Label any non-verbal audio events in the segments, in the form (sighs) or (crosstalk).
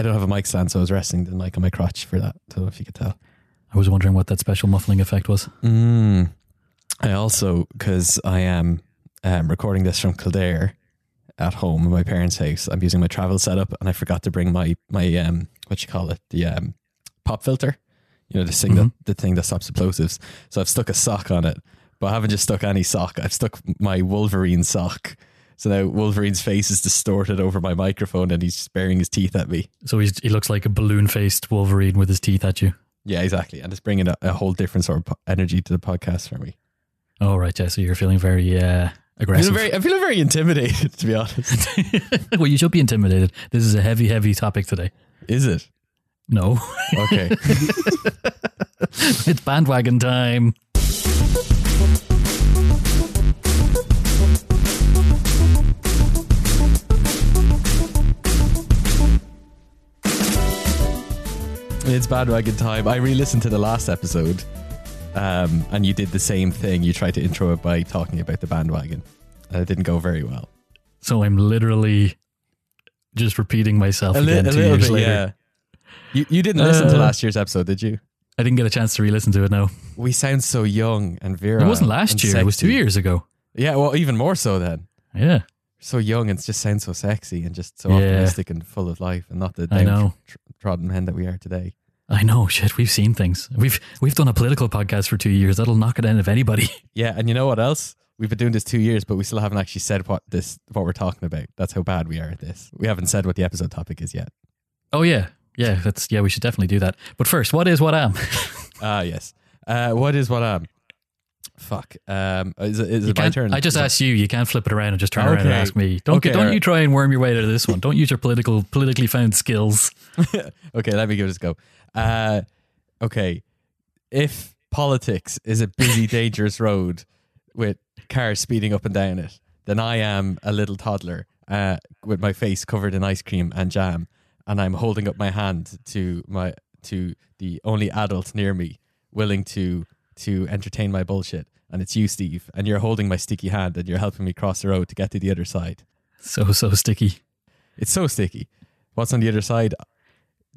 I don't have a mic stand, so I was resting the mic on my crotch for that. I don't know if you could tell. I was wondering what that special muffling effect was. Mm. I also, because I am um, recording this from Kildare at home in my parents' house, I'm using my travel setup, and I forgot to bring my my um what you call it the um pop filter, you know the thing that the thing that stops explosives. So I've stuck a sock on it, but I haven't just stuck any sock. I've stuck my Wolverine sock. So now Wolverine's face is distorted over my microphone, and he's baring his teeth at me. So he's, he looks like a balloon faced Wolverine with his teeth at you. Yeah, exactly, and it's bringing a, a whole different sort of po- energy to the podcast for me. Oh, right. Yeah. So you're feeling very uh, I'm aggressive. feeling very, I'm feeling very intimidated, to be honest. (laughs) well, you should be intimidated. This is a heavy, heavy topic today. Is it? No, Okay. (laughs) it's bandwagon time. It's bandwagon time. I re-listened to the last episode, um, and you did the same thing. You tried to intro it by talking about the bandwagon, and it didn't go very well. So I'm literally just repeating myself A, li- again a two little years bit, later. yeah. You you didn't listen to Uh, last year's episode, did you? I didn't get a chance to re-listen to it. now. We sound so young and virile. It wasn't last year. It was two years ago. Yeah, well, even more so then. Yeah, So young and just sounds so sexy and just so Yeah. optimistic and full of life, and not the I know. downtrodden men that we are today. I know. Shit, we've seen things. We've we've done a political podcast for two years. That'll knock it out of anybody. (laughs) Yeah, and you know what else? We've been doing this two years, but we still haven't actually said what this what we're talking about. That's how bad we are at this. We haven't said what the episode topic is yet. Oh yeah, yeah. That's yeah. We should definitely do that. But first, what is what am? (laughs) Ah, yes. Uh, what is what am? Fuck. Um, is it, is it my turn? I just Is it- you. You can't flip it around and just turn around and ask me. Don't Okay, don't alright. you try and worm your way out of this one. Don't use your political politically found skills. (laughs) okay, let me give this a go. Uh, okay, if politics is a busy, (laughs) dangerous road with cars speeding up and down it, then I am a little toddler uh, with my face covered in ice cream and jam, and I'm holding up my hand to my to the only adult near me willing to to entertain my bullshit, and it's you, Steve, and you're holding my sticky hand and you're helping me cross the road to get to the other side. So so sticky. It's so sticky. What's on the other side?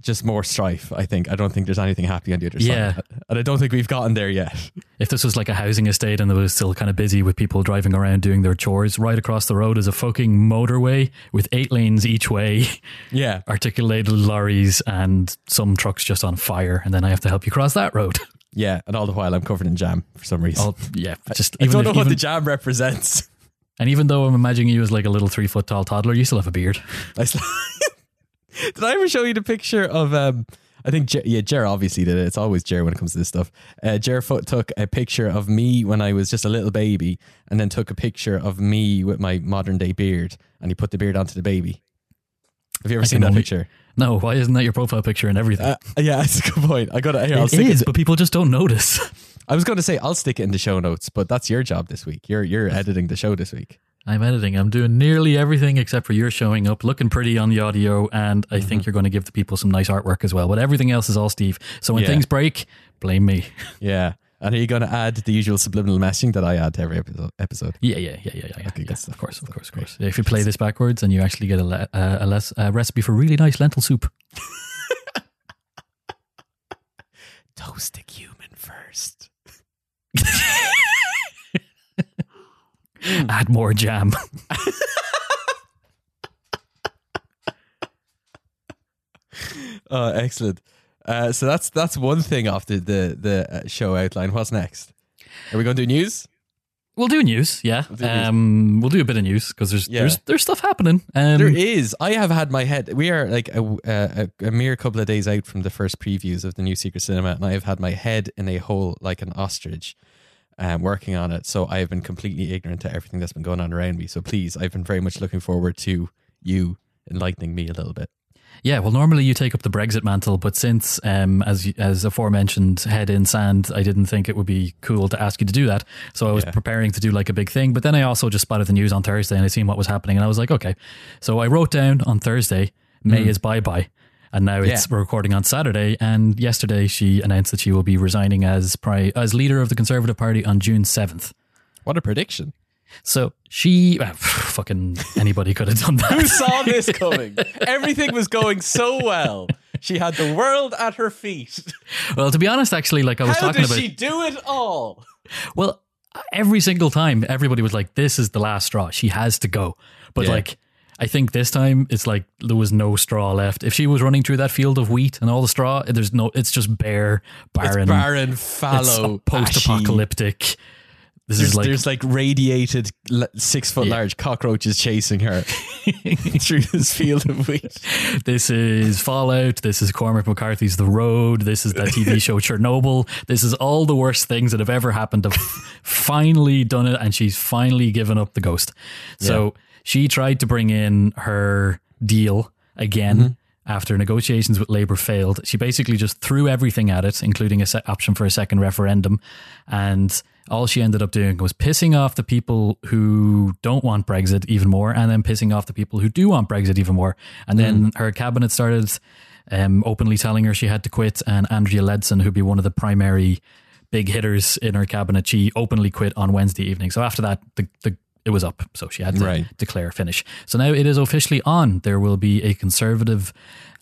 Just more strife, I think. I don't think there's anything happy on the other Yeah. side. And I don't think we've gotten there yet. If this was like a housing estate and it was still kind of busy with people driving around doing their chores, right across the road is a fucking motorway with eight lanes each way, Yeah. (laughs) articulated lorries and some trucks just on fire, and then I have to help you cross that road. (laughs) Yeah. And all the while I'm covered in jam for some reason. Oh yeah, just (laughs) I even don't if- know what even- the jam represents. and even though I'm imagining you as like a little three foot tall toddler, you still have a beard. I sl- (laughs) did I ever show you the picture of um I think Jer, yeah, Jer obviously did it. It's always Jer when it comes to this stuff. Uh, Jer Foot took a picture of me when I was just a little baby, and then took a picture of me with my modern day beard, and he put the beard onto the baby. Have you ever I seen that only- picture? No, why isn't that your profile picture and everything? Uh, yeah, (laughs) that's a good point. I got it. Here, I'll it is, it. but people just don't notice. (laughs) I was going to say I'll stick it in the show notes, but that's your job this week. You're you're editing the show this week. I'm editing. I'm doing nearly everything except for you're showing up, looking pretty on the audio, and I Mm-hmm. think you're going to give the people some nice artwork as well. But everything else is all Steve. So when Yeah. things break, blame me. (laughs) Yeah. And are you going to add the usual subliminal messaging that I add to every episode? Yeah, yeah, yeah, yeah, yeah. Okay, yeah. Of course, of course, of course. If you play this backwards, and you actually get a le- uh, a less a recipe for really nice lentil soup. (laughs) Toast a human first. (laughs) Add more jam. (laughs) Oh, excellent. Uh, so that's that's one thing off the the, uh, show outline. What's next? Are we going to do news? we'll do news, yeah. We'll do news. um, we'll do a bit of news because there's Yeah. there's there's stuff happening. Um, there is. I have had my head. We are like a, a, a mere couple of days out from the first previews of the new Secret Cinema, and I have had my head in a hole like an ostrich, um, working on it. So I have been completely ignorant to everything that's been going on around me. So please, I've been very much looking forward to you enlightening me a little bit. Yeah, well, normally you take up the Brexit mantle, but since, um, as as aforementioned, head in sand, I didn't think it would be cool to ask you to do that. So I was Yeah. preparing to do like a big thing, but then I also just spotted the news on Thursday and I seen what was happening, and I was like, okay. So I wrote down on Thursday, May is bye bye, and now it's Yeah. we're recording on Saturday. And yesterday she announced that she will be resigning as pri- as leader of the Conservative Party on June seventh. What a prediction! So she, ah, (sighs) fucking anybody could have done that. Who saw (laughs) this coming? Everything was going so well. She had the world at her feet. well, to be honest, actually, like I was How talking about, she do it all? well, every single time, everybody was like, "This is the last straw. She has to go." But Yeah. like, I think this time it's like there was no straw left. If she was running through that field of wheat and all the straw, there's no. It's just bare, barren, It's barren, fallow, (laughs) post-apocalyptic. This There's is like there's like radiated six foot Yeah. large cockroaches chasing her (laughs) (laughs) through this field of wheat. This is Fallout. This is Cormac McCarthy's The Road. This is that TV show Chernobyl. This is all the worst things that have ever happened. Have finally done it, and she's finally given up the ghost. So she tried to bring in her deal again. After negotiations with Labour failed, she basically just threw everything at it, including a se- option for a second referendum. And all she ended up doing was pissing off the people who don't want Brexit even more, and then pissing off the people who do want Brexit even more. And then her cabinet started um, openly telling her she had to quit, and Andrea Leadsom, who'd be one of the primary big hitters in her cabinet, she openly quit on Wednesday evening. So after that, the, the it was up. So she had to Right. declare finish. So now it is officially on. There will be a conservative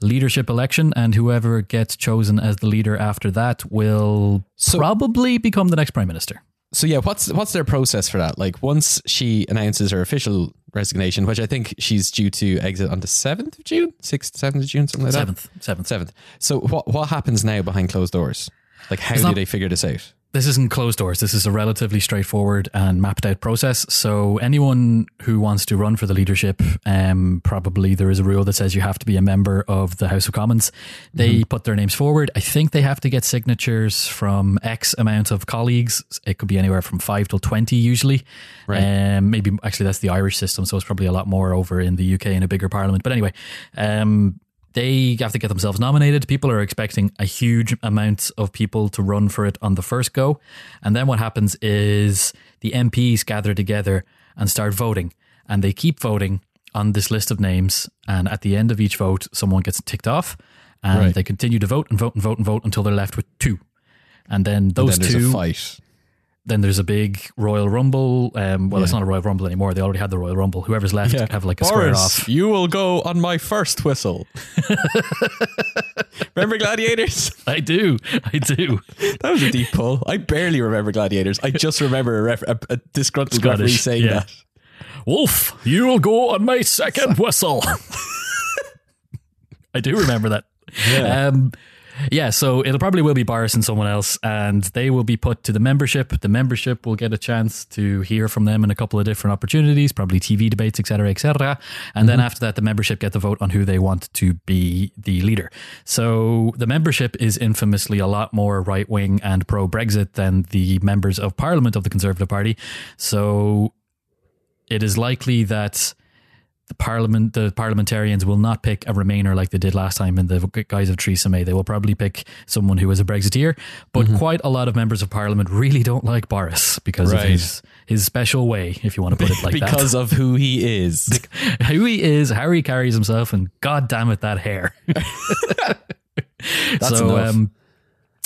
leadership election, and whoever gets chosen as the leader after that will So- probably become the next prime minister. So yeah, what's what's their process for that? Like once she announces her official resignation, which I think she's due to exit on the seventh of June, sixth, seventh of June, something like that. Seventh, seventh. Seventh. So what what happens now behind closed doors? Like how It's do not- they figure this out? This isn't closed doors. This is a relatively straightforward and mapped out process. So anyone who wants to run for the leadership, um, probably there is a rule that says you have to be a member of the House of Commons. They put their names forward. I think they have to get signatures from X amount of colleagues. It could be anywhere from five till twenty usually. Right. Um, maybe actually that's the Irish system, so it's probably a lot more over in the UK in a bigger parliament. But anyway, um, they have to get themselves nominated. People are expecting a huge amount of people to run for it on the first go. And then what happens is the MPs gather together and start voting. And they keep voting on this list of names. And at the end of each vote, someone gets ticked off. And Right. they continue to vote and vote and vote and vote until they're left with two. And then those then there's two a fight. Then there's a big Royal Rumble. Um, well, it's not a Royal Rumble anymore. They already had the Royal Rumble. Whoever's left have like a square Boris, off. you will go on my first whistle. (laughs) remember Gladiators? I do, I do. (laughs) That was a deep pull. I barely remember Gladiators. I just remember a, ref- a, a disgruntled Scottish, referee saying yeah. that. Wolf, you will go on my second (laughs) whistle. I do remember that. Yeah. Um, yeah, so it'll probably will be Boris and someone else, and they will be put to the membership. The membership will get a chance to hear from them in a couple of different opportunities, probably TV debates, etc., etc. And then mm-hmm. after that, the membership get the vote on who they want to be the leader. So the membership is infamously a lot more right wing and pro Brexit than the members of Parliament of the Conservative Party. So it is likely that the parliament, the parliamentarians will not pick a Remainer like they did last time in the guise of Theresa May. They will probably pick someone who is a Brexiteer. But quite a lot of members of parliament really don't like Boris because of his his special way, if you want to put it like (laughs) that. because of who he is. (laughs) Who he is, how he carries himself, and god damn it, that hair. (laughs) That's so enough. um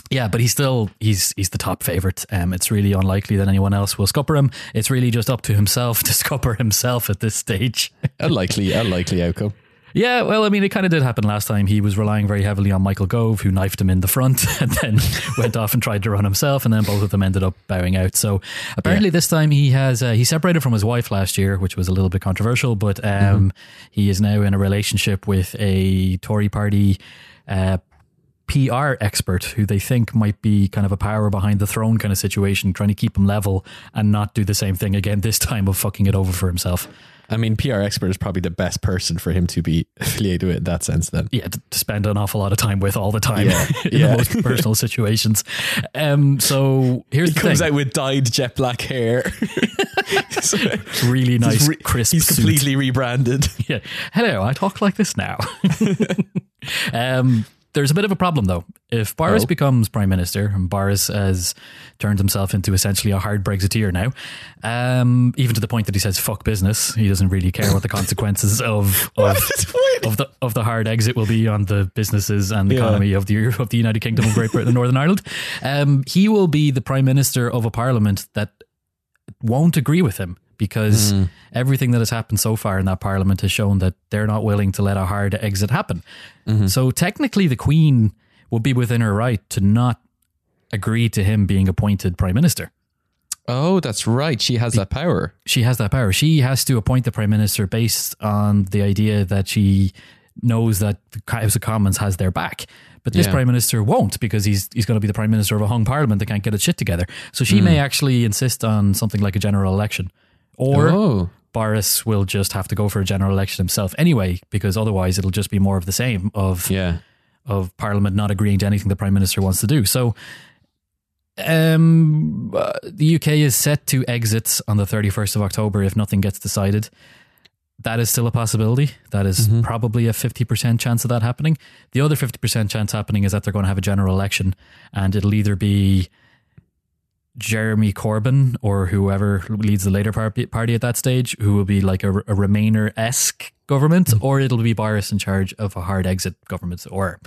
yeah, but he's still he's he's the top favorite. Um, it's really unlikely that anyone else will scupper him. It's really just up to himself (laughs) to scupper himself at this stage. unlikely, unlikely outcome. Yeah, well, I mean, it kind of did happen last time. He was relying very heavily on Michael Gove, who knifed him in the front (laughs) and then (laughs) went off and tried to run himself, and then both of them ended up bowing out. So apparently, this time he has uh, he separated from his wife last year, which was a little bit controversial, but um, he is now in a relationship with a Tory party. Uh, PR expert who they think might be kind of a power behind the throne kind of situation, trying to keep him level and not do the same thing again, this time of fucking it over for himself. I mean, PR expert is probably the best person for him to be (laughs) affiliated with in that sense. Then, yeah, to spend an awful lot of time with all the time Yeah, (laughs) in yeah. the most personal situations. Um, so here's he the comes thing: out with dyed jet black hair. (laughs) Really nice, re- crisp. He's suit. completely rebranded. Yeah. Hello, I talk like this now. um, there's a bit of a problem though. If Boris Oh. becomes prime minister, and Boris has turned himself into essentially a hard Brexiteer now, um, even to the point that he says "fuck business," he doesn't really care what the consequences (laughs) of of, of the of the hard exit will be on the businesses and the Yeah. economy of the of the United Kingdom of Great Britain and Northern Ireland. Um, he will be the prime minister of a parliament that won't agree with him because Hmm. everything that has happened so far in that parliament has shown that they're not willing to let a hard exit happen. Mm-hmm. So technically, the Queen would be within her right to not agree to him being appointed prime minister. Oh, that's right. She has that power. She has that power. She has to appoint the prime minister based on the idea that she knows that the House of Commons has their back. But this Yeah. prime minister won't because he's he's going to be the prime minister of a hung parliament that can't get its shit together. So she Hmm. may actually insist on something like a general election, or oh, Boris will just have to go for a general election himself anyway, because otherwise it'll just be more of the same of yeah. of Parliament not agreeing to anything the Prime Minister wants to do. So, um, uh, the UK is set to exit on the 31st of October if nothing gets decided. That is still a possibility. That is probably a 50% chance of that happening. The other 50% chance happening is that they're going to have a general election and it'll either be Jeremy Corbyn or whoever leads the Labour party, at that stage, who will be like a, a Remainer esque government, mm-hmm. or it'll be Boris in charge of a hard exit government or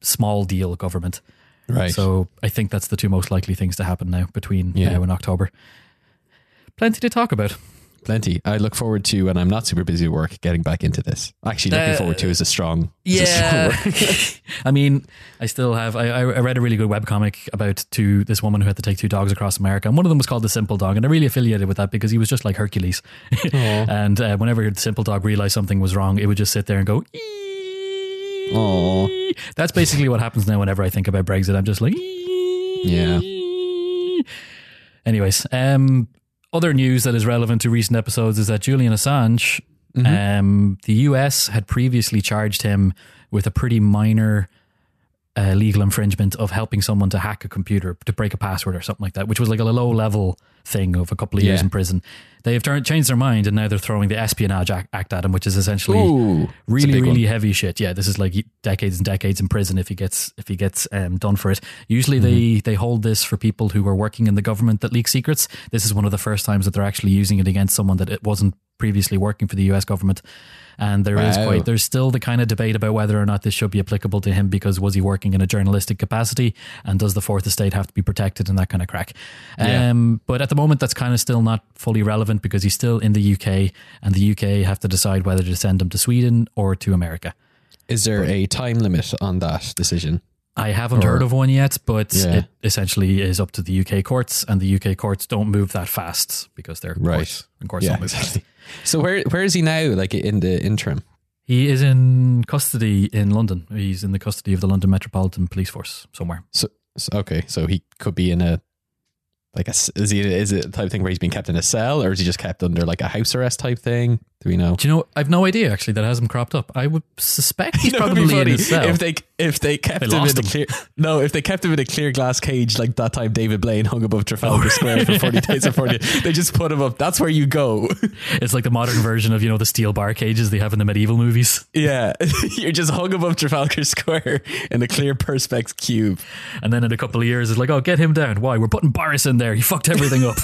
small deal government. Right. So I think that's the two most likely things to happen now between Yeah. now and October. Plenty to talk about. Plenty. I look forward to when I'm not super busy at work getting back into this. Actually, looking Uh, forward to is a strong. is a strong. (laughs) (laughs) I mean, I still have. I, I read a really good webcomic about two this woman who had to take two dogs across America, and one of them was called the Simple Dog, and I really affiliated with that because he was just like Hercules. (laughs) and uh, whenever the Simple Dog realized something was wrong, it would just sit there and go. Aw. That's basically what happens now. Whenever I think about Brexit, I'm just like. Yeah. Anyways, um, other news that is relevant to recent episodes is that Julian Assange, um, the US had previously charged him with a pretty minor uh, legal infringement of helping someone to hack a computer to break a password or something like that, which was like a low level thing of a couple of years Yeah. in prison. They have turned, changed their mind and now they're throwing the Espionage Act, at him, which is essentially Ooh, a really one. really heavy shit yeah this is like decades and decades in prison if he gets if he gets um, done for it usually they Mm-hmm. they hold this for people who are working in the government that leak secrets this is one of the first times that they're actually using it against someone that it wasn't previously working for the US government and there is Wow. quite there's still the kind of debate about whether or not this should be applicable to him because was he working in a journalistic capacity and does the fourth estate have to be protected and that kind of crack Yeah. um, but at the moment that's kind of still not fully relevant because he's still in the UK and the UK have to decide whether to send him to Sweden or to America Is there a time limit on that decision? I haven't Or- heard of one yet, but Yeah. it essentially is up to the UK courts, and the UK courts don't move that fast because they're Right. courts, and courts move fast. (laughs) So where where is he now? Like in the interim? He is in custody in London. He's in the custody of the London Metropolitan Police Force somewhere. So, so okay, so he could be in a like a is he is it the type of thing where he's being kept in a cell or is he just kept under like a house arrest type thing? Do we know? Do you know? I've no idea actually. That hasn't cropped up. I would suspect (laughs) he's You know, probably in a cell. if they if they kept They him in a clear no if they kept him in a clear glass cage like that time David Blaine hung above Trafalgar Square for forty (laughs) days or forty they just put him up that's where you go (laughs) it's like the modern version of you know the steel bar cages they have in the medieval movies. yeah you're just hung above Trafalgar Square in a clear perspex cube And then in a couple of years, it's like, oh, get him down. Why? We're putting Boris in there. He fucked everything up.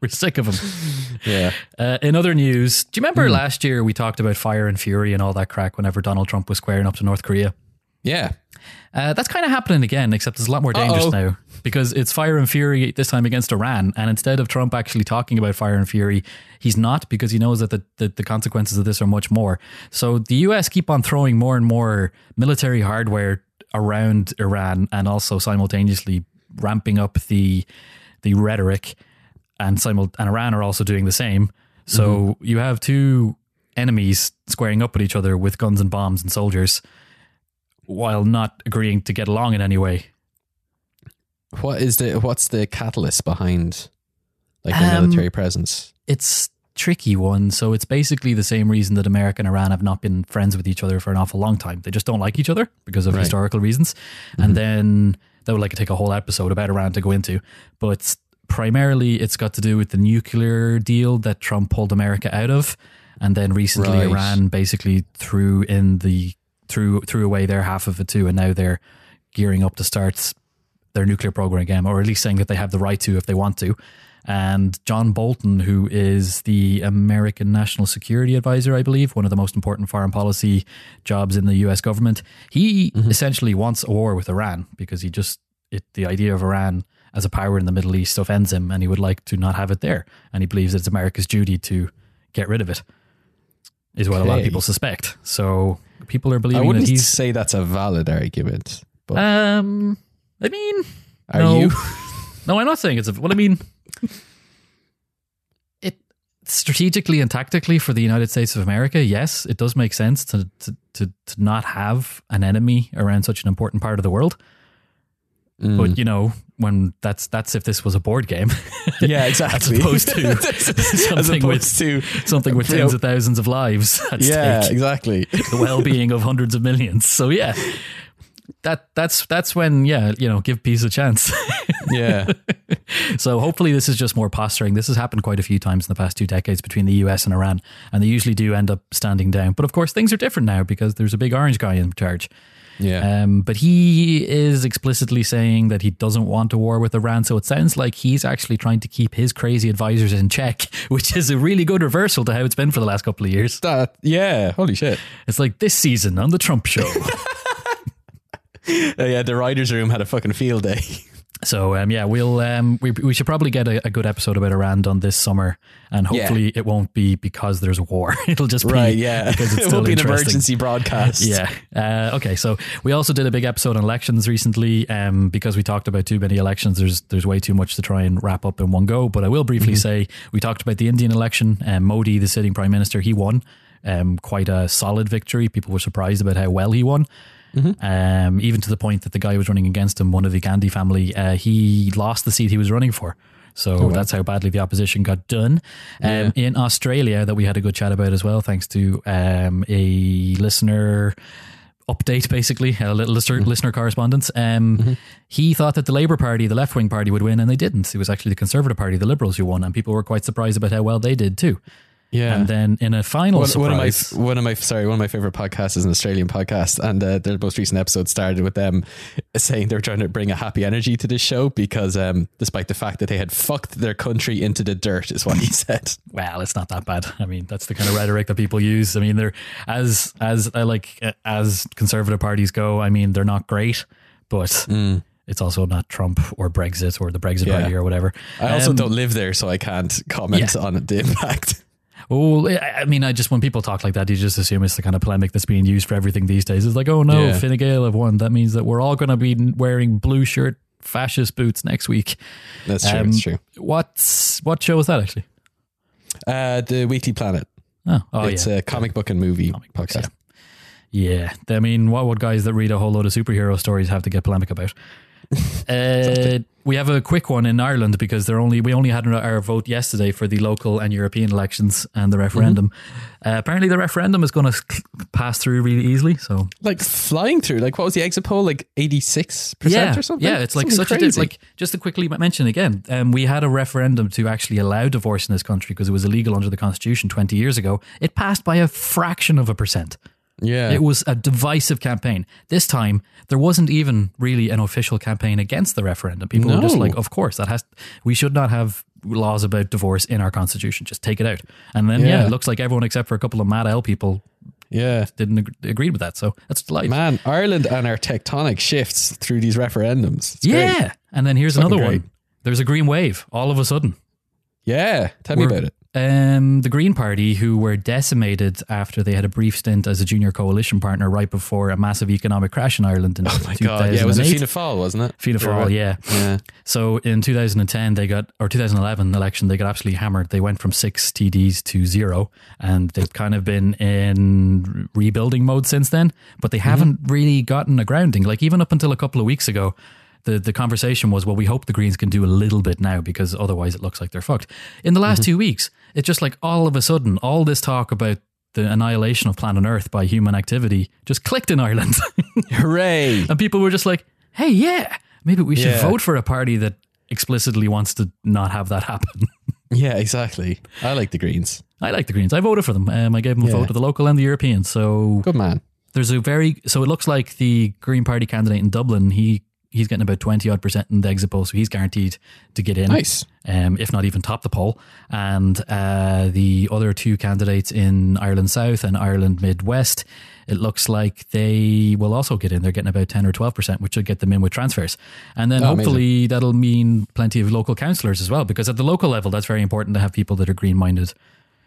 We're sick of him. yeah Uh, in other news, do you remember Hmm. last year we talked about fire and fury and all that crack whenever Donald Trump was squaring up to North Korea? yeah Uh, that's kind of happening again, except it's a lot more dangerous Uh-oh. now because it's fire and fury this time against Iran. And instead of Trump actually talking about fire and fury, he's not because he knows that the, the, the consequences of this are much more. So the US keep on throwing more and more military hardware around Iran and also simultaneously ramping up the the rhetoric and simul- and Iran are also doing the same. So you have two enemies squaring up with each other with guns and bombs and soldiers while not agreeing to get along in any way. what is the what's the catalyst behind like the Um, military presence It's tricky one. So it's basically the same reason that America and Iran have not been friends with each other for an awful long time. They just don't like each other because of Right. historical reasons. And then that would like take a whole episode about Iran to go into. But primarily it's got to do with the nuclear deal that Trump pulled America out of. And then recently Right. Iran basically threw in the threw threw away their half of it too, and now they're gearing up to start their nuclear program again, or at least saying that they have the right to if they want to. And John Bolton, who is the American National Security Advisor, I believe, one of the most important foreign policy jobs in the US government, he mm-hmm. essentially wants a war with Iran because he just, it, the idea of Iran as a power in the Middle East offends him, and he would like to not have it there, and he believes it's America's duty to get rid of it. Is what a lot of people suspect. So people are believing that wouldn't he's. say that's a valid argument, but Um, I mean, are no. you? (laughs) No, I'm not saying it's a. Well, I mean, it strategically and tactically for the United States of America, yes, it does make sense to to to, to not have an enemy around such an important part of the world. Mm. But you know, when that's that's if this was a board game, (laughs) yeah, exactly. (laughs) as opposed to (laughs) As something with to something with tens of thousands of lives at yeah, stake, exactly. the well-being of hundreds of millions. So yeah. That that's that's when yeah you know give peace a chance. Yeah, So hopefully this is just more posturing. This has happened quite a few times in the past two decades between the US and Iran, and they usually do end up standing down. But of course, things are different now because there's a big orange guy in charge. Yeah. Um, but he is explicitly saying that he doesn't want a war with Iran. So it sounds like he's actually trying to keep his crazy advisors in check, (laughs) which is a really good reversal to how it's been for the last couple of years. that yeah. Holy shit. It's like this season on the Trump show. (laughs) Uh, yeah, the writers' room had a fucking field day. (laughs) So um, yeah, we'll um, we we should probably get a, a good episode about Iran done this summer, and Yeah. hopefully it won't be because there's war. (laughs) It'll just be right. Yeah, because it's (laughs) it will be an emergency broadcast. Yeah. Uh, okay. So we also did a big episode on elections recently, um, because we talked about too many elections. There's there's way too much to try and wrap up in one go. But I will briefly say we talked about the Indian election. Um, Modi, the sitting prime minister, he won. Um, quite a solid victory. People were surprised about how well he won. Um, even to the point that the guy who was running against him, one of the Gandhi family, uh, he lost the seat he was running for. So that's how badly the opposition got done. Um, In Australia, that we had a good chat about as well, thanks to um, a listener update, basically, a little listener, listener correspondence. Um, He thought that the Labour Party, the left wing party, would win, and they didn't. It was actually the Conservative Party, the Liberals, who won, and people were quite surprised about how well they did too. Yeah. And then in a final one, one of my one of my sorry one of my favorite podcasts is an Australian podcast, and uh, their most recent episode started with them saying they were trying to bring a happy energy to this show because, um, despite the fact that they had fucked their country into the dirt, is what he (laughs) said. well, it's not that bad. I mean, that's the kind of rhetoric that people use. I mean, they're as as I like uh, as conservative parties go. I mean, they're not great, but it's also not Trump or Brexit or the Brexit Yeah. party or whatever. I also Um, don't live there, so I can't comment Yeah. on the impact. Oh, I mean, I just when people talk like that, you just assume it's the kind of polemic that's being used for everything these days. It's like, oh no, Yeah. Fine Gael have won. That means that we're all going to be wearing blue shirt fascist boots next week. That's true. Um, it's true. What's what show was that actually? Uh, the Weekly Planet. Oh, oh it's yeah, a comic book and movie Comic books, podcast. yeah. I mean, what would guys that read a whole load of superhero stories have to get polemic about? (laughs) uh, we have a quick one in Ireland because they're only we only had our vote yesterday for the local and European elections and the referendum. Uh, apparently, the referendum is going to pass through really easily. So Like flying through. Like what was the exit poll? Like eighty six percent or something. Yeah, it's like Something such a crazy. diff- like just to quickly mention again, um, we had a referendum to actually allow divorce in this country because it was illegal under the constitution 20 years ago. It passed by a fraction of a percent. Yeah. It was a divisive campaign. This time there wasn't even really an official campaign against the referendum. People were just like, "Of course, that has we should not have laws about divorce in our constitution. Just take it out." And then yeah, Yeah. it looks like everyone except for a couple of Mad L people yeah. didn't ag- agree with that. So that's delight. Man, Ireland and our tectonic shifts through these referendums. It's yeah. great. And then here's Fucking another one. There's a green wave all of a sudden. Yeah. Tell me We're- about it. Um, the Green Party, who were decimated after they had a brief stint as a junior coalition partner right before a massive economic crash in Ireland in (laughs) Oh my god. Yeah, it was a 2008. Fianna Fáil, wasn't it? Fianna Fáil, yeah. Yeah. So in 2010, they got, or 2011 election, they got absolutely hammered. They went from six TDs to zero, and they've kind of been in rebuilding mode since then. But they haven't really gotten a grounding. Like even up until a couple of weeks ago, the the conversation was, well, we hope the Greens can do a little bit now because otherwise it looks like they're fucked. In the last two weeks, it's just like all of a sudden, all this talk about the annihilation of planet Earth by human activity just clicked in Ireland. (laughs) Hooray. And people were just like, hey, yeah, maybe we should Yeah. vote for a party that explicitly wants to not have that happen. (laughs) yeah, exactly. I like the Greens. I like the Greens. I voted for them. Um, I gave them a Yeah. vote at the local and the European. So Good man. there's a very, so it looks like the Green Party candidate in Dublin, he He's getting about 20 odd percent in the exit poll, so he's guaranteed to get in. Nice. Um, if not even top the poll. And uh, the other two candidates in Ireland South and Ireland Midwest, it looks like they will also get in. They're getting about 10 or 12%, which will get them in with transfers. And then Oh, hopefully that'll mean plenty of local councillors as well, because at the local level, that's very important to have people that are green minded.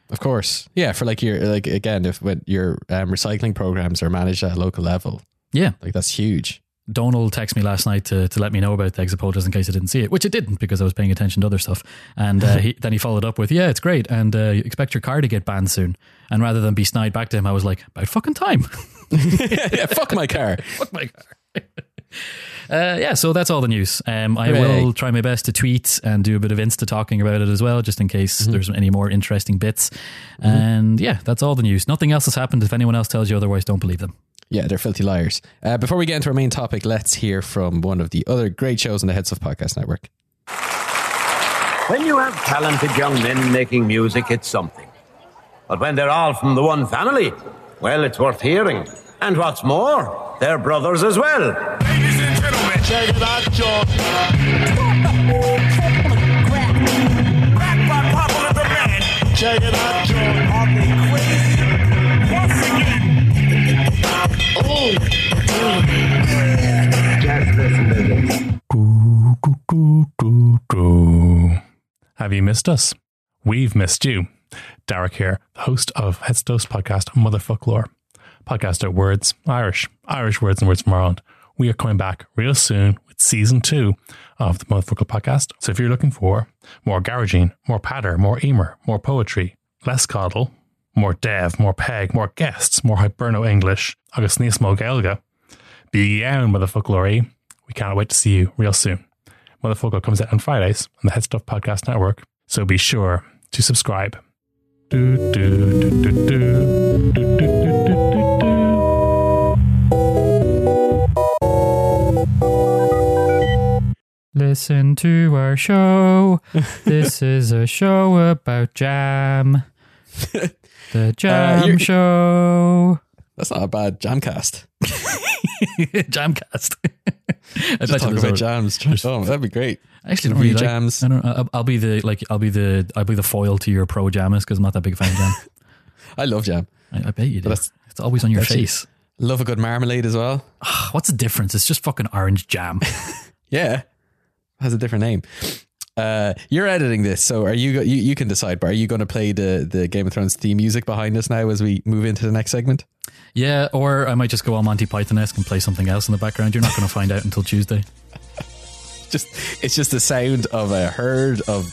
Of course. Yeah, for like your like again, if when your um, recycling programs are managed at a local level, Yeah. like that's huge. Donald texted me last night to, to let me know about the exit poll just in case I didn't see it, which it didn't because I was paying attention to other stuff. And uh, he, then he followed up with, "Yeah, it's great, and uh, expect your car to get banned soon." And rather than be snide back to him, I was like, "About fucking time." (laughs) (laughs) yeah, fuck my car. (laughs) Fuck my car. Uh, yeah, so that's all the news. Um, I Hooray. will try my best to tweet and do a bit of Insta talking about it as well, just in case there's any more interesting bits. And yeah, that's all the news. Nothing else has happened. If anyone else tells you otherwise, don't believe them. Yeah, they're filthy liars. Uh, before we get into our main topic, let's hear from one of the other great shows on the HeadStuff Podcast Network. When you have talented young men making music, it's something. But when they're all from the one family, well, it's worth hearing. And what's more, they're brothers as well. Ladies and gentlemen, check it out, John. Back by popular demand. Check it out, Have you missed us? We've missed you. Darach here, host of Headstuff's podcast, Motherfoclóir. Podcast at Words, Irish, Irish words and words from Ireland. We are coming back real soon with season two of the Motherfoclóir podcast. So if you're looking for more garaging, more patter, more emer, more poetry, less coddle, more dev, more peg, more guests, more hiberno English, agus níos mó Gaeilge, be down, Motherfoclóir. We can't wait to see you real soon. Motherfoclóir comes out on Fridays on the Head Stuff Podcast Network, so be sure to subscribe. Do, do, do, Listen to our show. this is a show about jam. The jam uh, show. That's not a bad jamcast. jamcast. (laughs) I bet Just you talk about jams. Oh, that'd be great. I actually really like- jams. I don't. I'll, I'll be the like. I'll be the. I'll be the foil to your pro jammas because I'm not that big a fan of jam. (laughs) I love jam. I, I bet you do. It's always on your face. Love a good marmalade as well. Ah, what's the difference? It's just fucking orange jam. (laughs) Yeah, has a different name. Uh, you're editing this, so are you? You, you can decide. But are you going to play the the Game of Thrones theme music behind us now as we move into the next segment? yeah, or I might just go all Monty Python esque and play something else in the background. You're not going to find out until Tuesday. (laughs) Just it's just the sound of a herd of.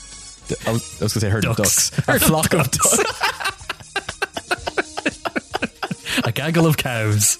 I was, I was going to say herd Ducks. of ducks, (laughs) a flock of ducks. (laughs) A gaggle of cows.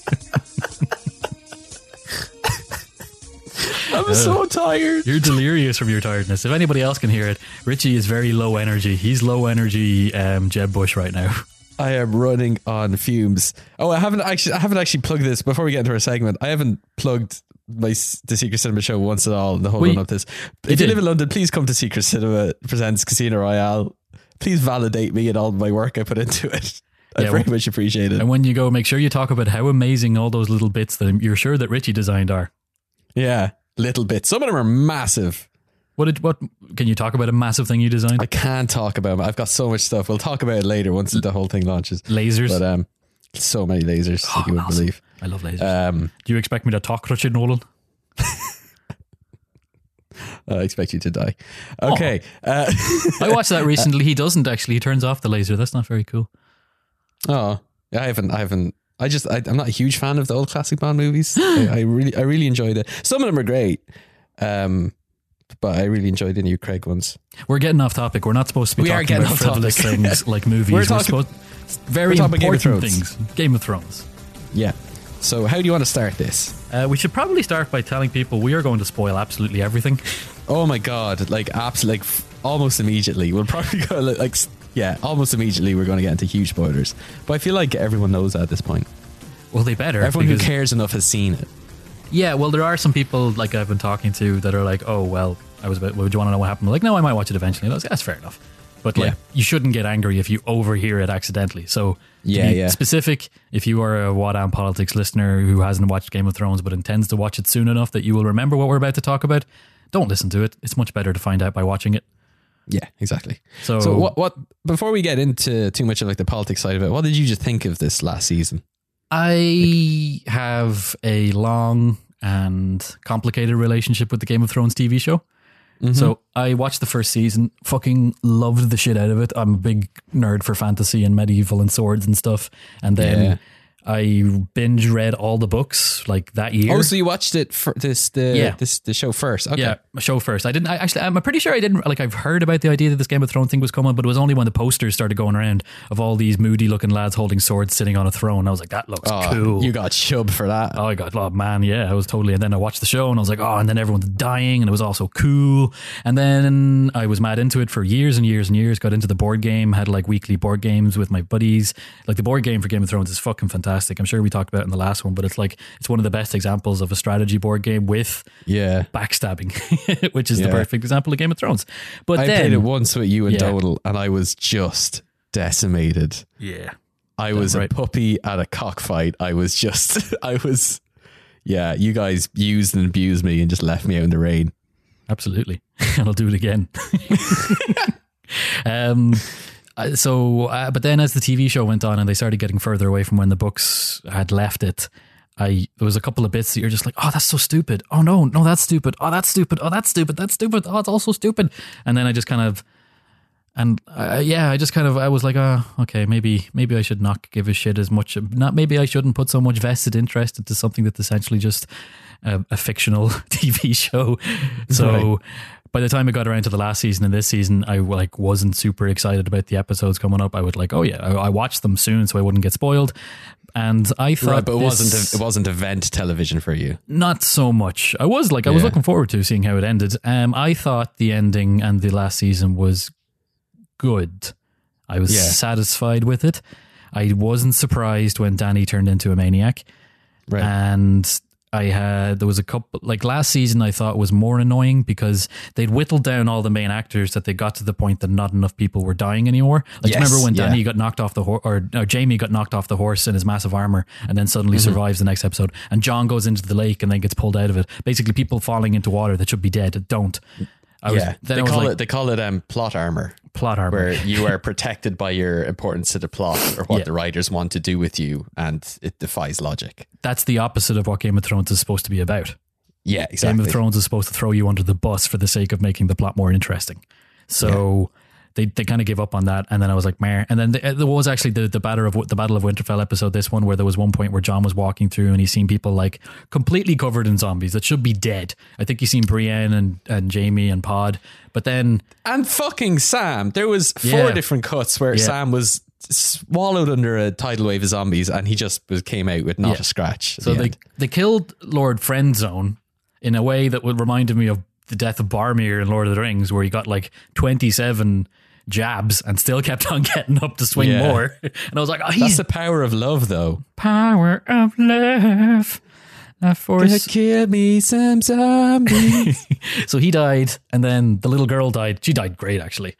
(laughs) I'm so tired. You're delirious from your tiredness. If anybody else can hear it, Richie is very low energy. He's low energy um, Jeb Bush right now. I am running on fumes. Oh, I haven't actually. I haven't actually plugged this before we get into our segment. I haven't plugged my the Secret Cinema show once at all. in The whole Well, run of this. If you live in London, please come to Secret Cinema presents Casino Royale. Please validate me and all my work I put into it. (laughs) I Yeah, very well- much appreciate it. And when you go, make sure you talk about how amazing all those little bits that you're sure that Richie designed are. Yeah, little bits. Some of them are massive. What did what? Can you talk about a massive thing you designed? I can't talk about them. I've got so much stuff. We'll talk about it later once the whole thing launches. Lasers. But um, so many lasers like you wouldn't awesome. believe. I love lasers. Um, Do you expect me to talk, Richard Nolan? (laughs) I expect you to die. Okay. Uh, I (laughs) watched that recently. He doesn't actually. He turns off the laser. That's not very cool. Oh, I haven't. I haven't. I just. I, I'm not a huge fan of the old classic Bond movies. (gasps) I, I really, I really enjoyed it. Some of them are great, um, but I really enjoyed the new Craig ones. We're getting off topic. We're not supposed to be We are talking getting about off frivolous topic. things (laughs) like movies. We're We're, talking- supposed very we're talking Game important Thrones. things. Game of Thrones. Yeah. So, how do you want to start this? Uh, we should probably start by telling people we are going to spoil absolutely everything. (laughs) Oh my god! Like, absolutely, like f- almost immediately. We'll probably (laughs) go like, yeah, almost immediately. We're going to get into huge spoilers. But I feel like everyone knows that at this point. Well, they better. Everyone who because- cares enough has seen it. Yeah, well, there are some people like I've been talking to that are like, "Oh, well, I was about. Would you want to know what happened?" I'm like, no, I might watch it eventually. And I was, that's fair enough. But like Yeah. you shouldn't get angry if you overhear it accidentally. So to Yeah, be yeah. specific, if you are a What Am Politics listener who hasn't watched Game of Thrones but intends to watch it soon enough that you will remember what we're about to talk about, don't listen to it. It's much better to find out by watching it. Yeah, exactly. So- so what? What? Before we get into too much of like the politics side of it, what did you just think of this last season? I have a long and complicated relationship with the Game of Thrones TV show. Mm-hmm. So I watched the first season, fucking loved the shit out of it. I'm a big nerd for fantasy and medieval and swords and stuff. And then Yeah. I binge read all the books like that year. Oh, so you watched it for this the Yeah. this the show first? Okay. Yeah, show first. I didn't. I actually, I'm pretty sure I didn't. Like, I've heard about the idea that this Game of Thrones thing was coming, but it was only when the posters started going around of all these moody-looking lads holding swords sitting on a throne. I was like, that looks Oh, cool. You got chub for that. Oh, I got, oh man, yeah, I was totally. And then I watched the show and I was like, oh, and then everyone's dying and it was also cool. And then I was mad into it for years and years and years. Got into the board game, had like weekly board games with my buddies. Like the board game for Game of Thrones is fucking fantastic. I'm sure we talked about it in the last one, but it's like, it's one of the best examples of a strategy board game with Yeah. backstabbing, (laughs) which is the perfect example of Game of Thrones. But I then, played it once with you and Yeah. Dodal, and I was just decimated. yeah. I was right. a puppy at a cockfight. I was just, (laughs) I was, yeah. You guys used and abused me and just left me out in the rain. Absolutely. (laughs) and I'll do it again. um, so, uh, but then as the TV show went on and they started getting further away from when the books had left it, I there was a couple of bits that you're just like, oh, that's so stupid. Oh no, no, that's stupid. Oh, that's stupid. Oh, that's stupid. That's stupid. Oh, it's also stupid. And then I just kind of, and uh, yeah, I just kind of I was like, oh, okay, maybe maybe I should not give a shit as much. Not maybe I shouldn't put so much vested interest into something that's essentially just a, a fictional (laughs) TV show. So by the time I got around to the last season and this season, I like wasn't super excited about the episodes coming up. I would like, oh yeah, I, I watched them soon so I wouldn't get spoiled. And I thought, Right, but it wasn't. A, it wasn't event television for you. not so much. I was like, I was Yeah. looking forward to seeing how it ended. Um, I thought the ending and the last season was good. I was Yeah. satisfied with it. I wasn't surprised when Danny turned into a maniac. Right. And I had there was a couple like last season I thought was more annoying because they'd whittled down all the main actors that they got to the point that not enough people were dying anymore. Like Yes, remember when yeah. Danny got knocked off the horse or, or Jaime got knocked off the horse in his massive armor and then suddenly Mm-hmm. survives the next episode and Jon goes into the lake and then gets pulled out of it. Basically people falling into water that should be dead don't. I was, yeah, then they I was call like, it. They call it um, plot armor, plot armor. where (laughs) you are protected by your importance to the plot or what Yeah. the writers want to do with you, and it defies logic. That's the opposite of what Game of Thrones is supposed to be about. Yeah, exactly. Game of Thrones is supposed to throw you under the bus for the sake of making the plot more interesting. So they, they kind of gave up on that, and then I was like, meh. And then the, uh, there was actually the the battle of the Battle of Winterfell episode. This one where there was one point where Jon was walking through and he's seen people like completely covered in zombies that should be dead. I think he's seen Brienne and and Jaime and Pod, but then and fucking Sam. There was four Yeah. different cuts where Yeah. Sam was swallowed under a tidal wave of zombies, and he just was came out with not Yeah. a scratch. So the they end. they killed Lord Friendzone in a way that would reminded me of the death of Boromir in Lord of the Rings, where he got like twenty seven jabs and still kept on (laughs) getting up to swing Yeah. more. And I was like, oh, That's he's the power of love, though. power of love. A force. kill me some zombies. (laughs) So he died, and then the little girl died. She died great, actually.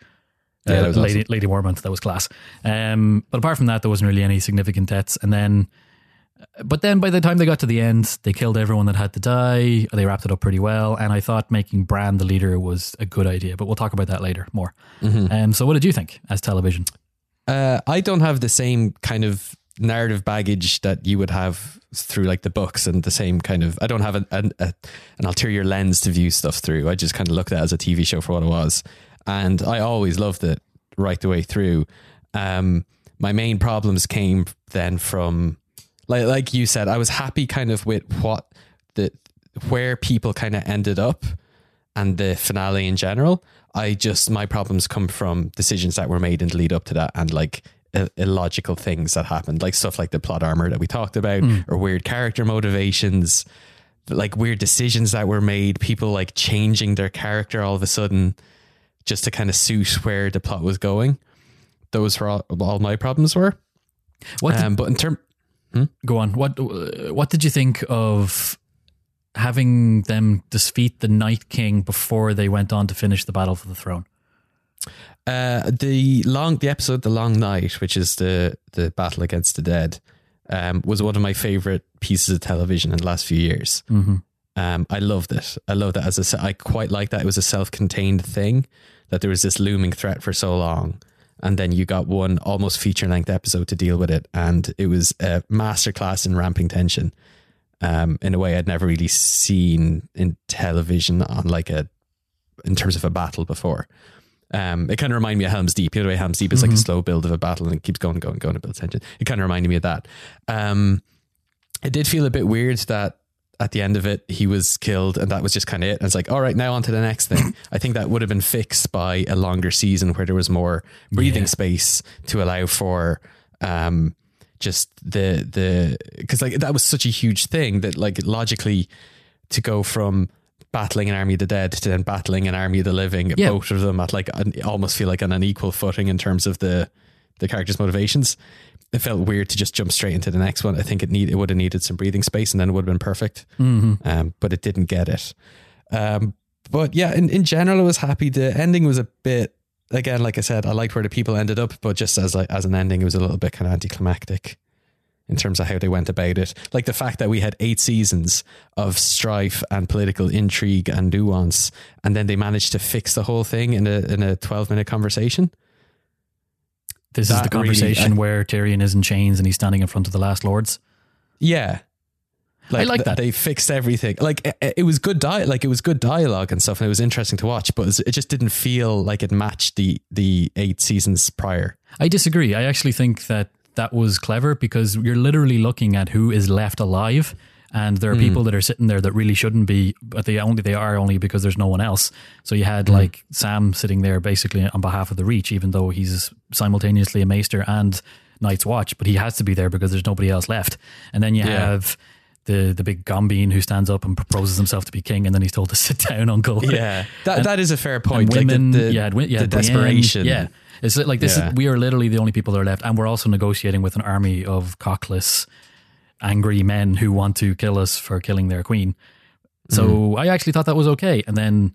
Yeah, Uh, that was Lady Lady Mormont, that was class. Um, but apart from that, there wasn't really any significant deaths. And then, but then by the time they got to the end, they killed everyone that had to die. They wrapped it up pretty well, and I thought making Bran the leader was a good idea. But we'll talk about that later more. Um, so what did you think as television? Uh, I don't have the same kind of narrative baggage that you would have through like the books and the same kind of. I don't have an an, a, an ulterior lens to view stuff through. I just kind of looked at it as a TV show for what it was, and I always loved it right the way through. Um, my main problems came then from like like you said. I was happy kind of with what the where people kind of ended up and the finale in general. I just my problems come from decisions that were made in the lead up to that and like illogical things that happened, like stuff like the plot armor that we talked about, or weird character motivations, like weird decisions that were made. People like changing their character all of a sudden just to kind of suit where the plot was going. Those were all, all my problems were. What did- Um, but in term, go on. What what did you think of having them defeat the Night King before they went on to finish the battle for the throne? Uh, the long the episode, the long night, which is the the battle against the dead, um, was one of my favorite pieces of television in the last few years. Mm-hmm. Um, I loved it. I loved that as a. I quite like that it was a self-contained thing. That there was this looming threat for so long, and then you got one almost feature-length episode to deal with it, and it was a masterclass in ramping tension, um, in a way I'd never really seen in television on like a, in terms of a battle before. Um, it kind of reminded me of Helm's Deep. You know, the way Helm's Deep is like a slow build of a battle and it keeps going, going, going, and builds tension. It kind of reminded me of that. Um, it did feel a bit weird that at the end of it he was killed and that was just kind of it. And it's like, all right, now on to the next thing. (laughs) I think that would have been fixed by a longer season where there was more breathing Yeah. space to allow for um just the the because like that was such a huge thing that like logically to go from battling an army of the dead to then battling an army of the living Yeah. both of them at like an, almost feel like on an equal footing in terms of the the characters motivations it felt weird to just jump straight into the next one. I think it need it would have needed some breathing space and then it would have been perfect. Um, but it didn't get it. Um, but yeah in, in general i was happy. The ending was a bit again like i said i liked where the people ended up but just as like as an ending it was a little bit kind of anticlimactic in terms of how they went about it. Like the fact that we had eight seasons of strife and political intrigue and nuance, and then they managed to fix the whole thing in a in a twelve minute conversation. This is the really- conversation I- where Tyrion is in chains and he's standing in front of the last lords. Yeah. I like th- that. they fixed everything. Like it, it was good di- like it was good dialogue and stuff, and it was interesting to watch. But it just didn't feel like it matched the the eight seasons prior. I disagree. I actually think that that was clever because you're literally looking at who is left alive. And there are hmm. people that are sitting there that really shouldn't be, but they only they are only because there's no one else. So you had hmm. like Sam sitting there basically on behalf of the Reach, even though he's simultaneously a Maester and Night's Watch, but he has to be there because there's nobody else left. And then you Yeah. have the the big Gombeen who stands up and proposes himself to be king, and then he's told to (laughs) sit down, Uncle. Yeah, that And- that is a fair point. women, like the, the, yeah, yeah, the desperation. yeah. It's like this. Yeah. Is, we are literally the only people that are left, and we're also negotiating with an army of cockless, angry men who want to kill us for killing their queen. So Mm-hmm. I actually thought that was okay, and then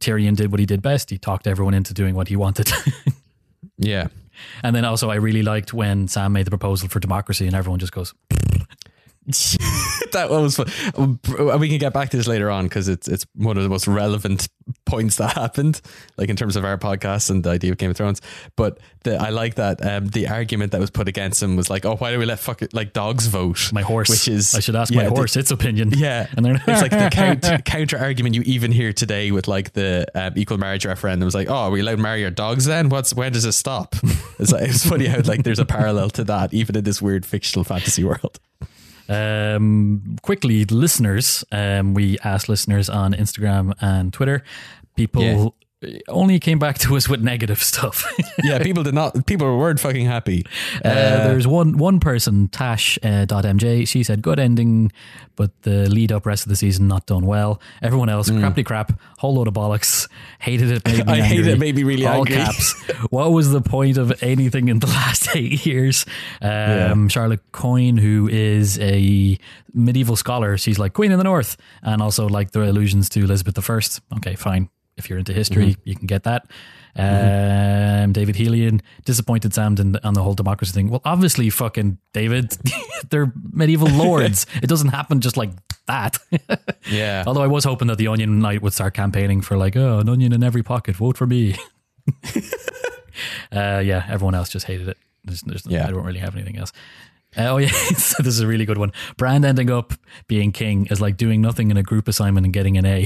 Tyrion did what he did best. He talked everyone into doing what he wanted. (laughs) yeah. and then also, I really liked when Sam made the proposal for democracy, and everyone just goes, (laughs) that was fun. Um, We can get back to this later on because it's it's one of the most relevant (laughs) points that happened, like in terms of our podcast and the idea of Game of Thrones. But the, I like that um, the argument that was put against him was like, "Oh, why do we let fuck like dogs vote?" "My horse." which is I should ask yeah, my the- horse its opinion. yeah, and it's like the (laughs) counter, counter argument you even hear today with like the um, equal marriage referendum. Was like, oh, are we allowed to marry our dogs then? What's when does it stop? It's like it's funny how like there's a parallel to that even in this weird fictional fantasy world. Um, quickly, listeners, um, we asked listeners on Instagram and Twitter. People only came back to us with negative stuff. (laughs) Yeah, people did not. People weren't fucking happy. Uh, there's one one person, Tash uh, dot MJ. She said good ending, but the lead up rest of the season not done well. Everyone else, crappy crap, whole load of bollocks. Hated it. Made (laughs) me Mm. I hated it, made me really All angry. caps. what was the point of anything in the (laughs) last eight years? Um, Charlotte Coyne, who is a medieval scholar, she's like Queen in the North, and also like the allusions to Elizabeth I. Okay, fine. If you're into history, Mm-hmm. you can get that. Um, David Helian disappointed Sam in, on the whole democracy thing. Well, obviously, fucking David, (laughs) they're medieval lords. (laughs) it doesn't happen just like that. (laughs) Yeah. Although I was hoping that the Onion Knight would start campaigning for like, oh, an onion in every pocket, vote for me. uh, yeah, everyone else just hated it. There's, there's, Yeah. I don't really have anything else. Uh, oh yeah, so this is a really good one. Bran ending up being king is like doing nothing in a group assignment and getting an A.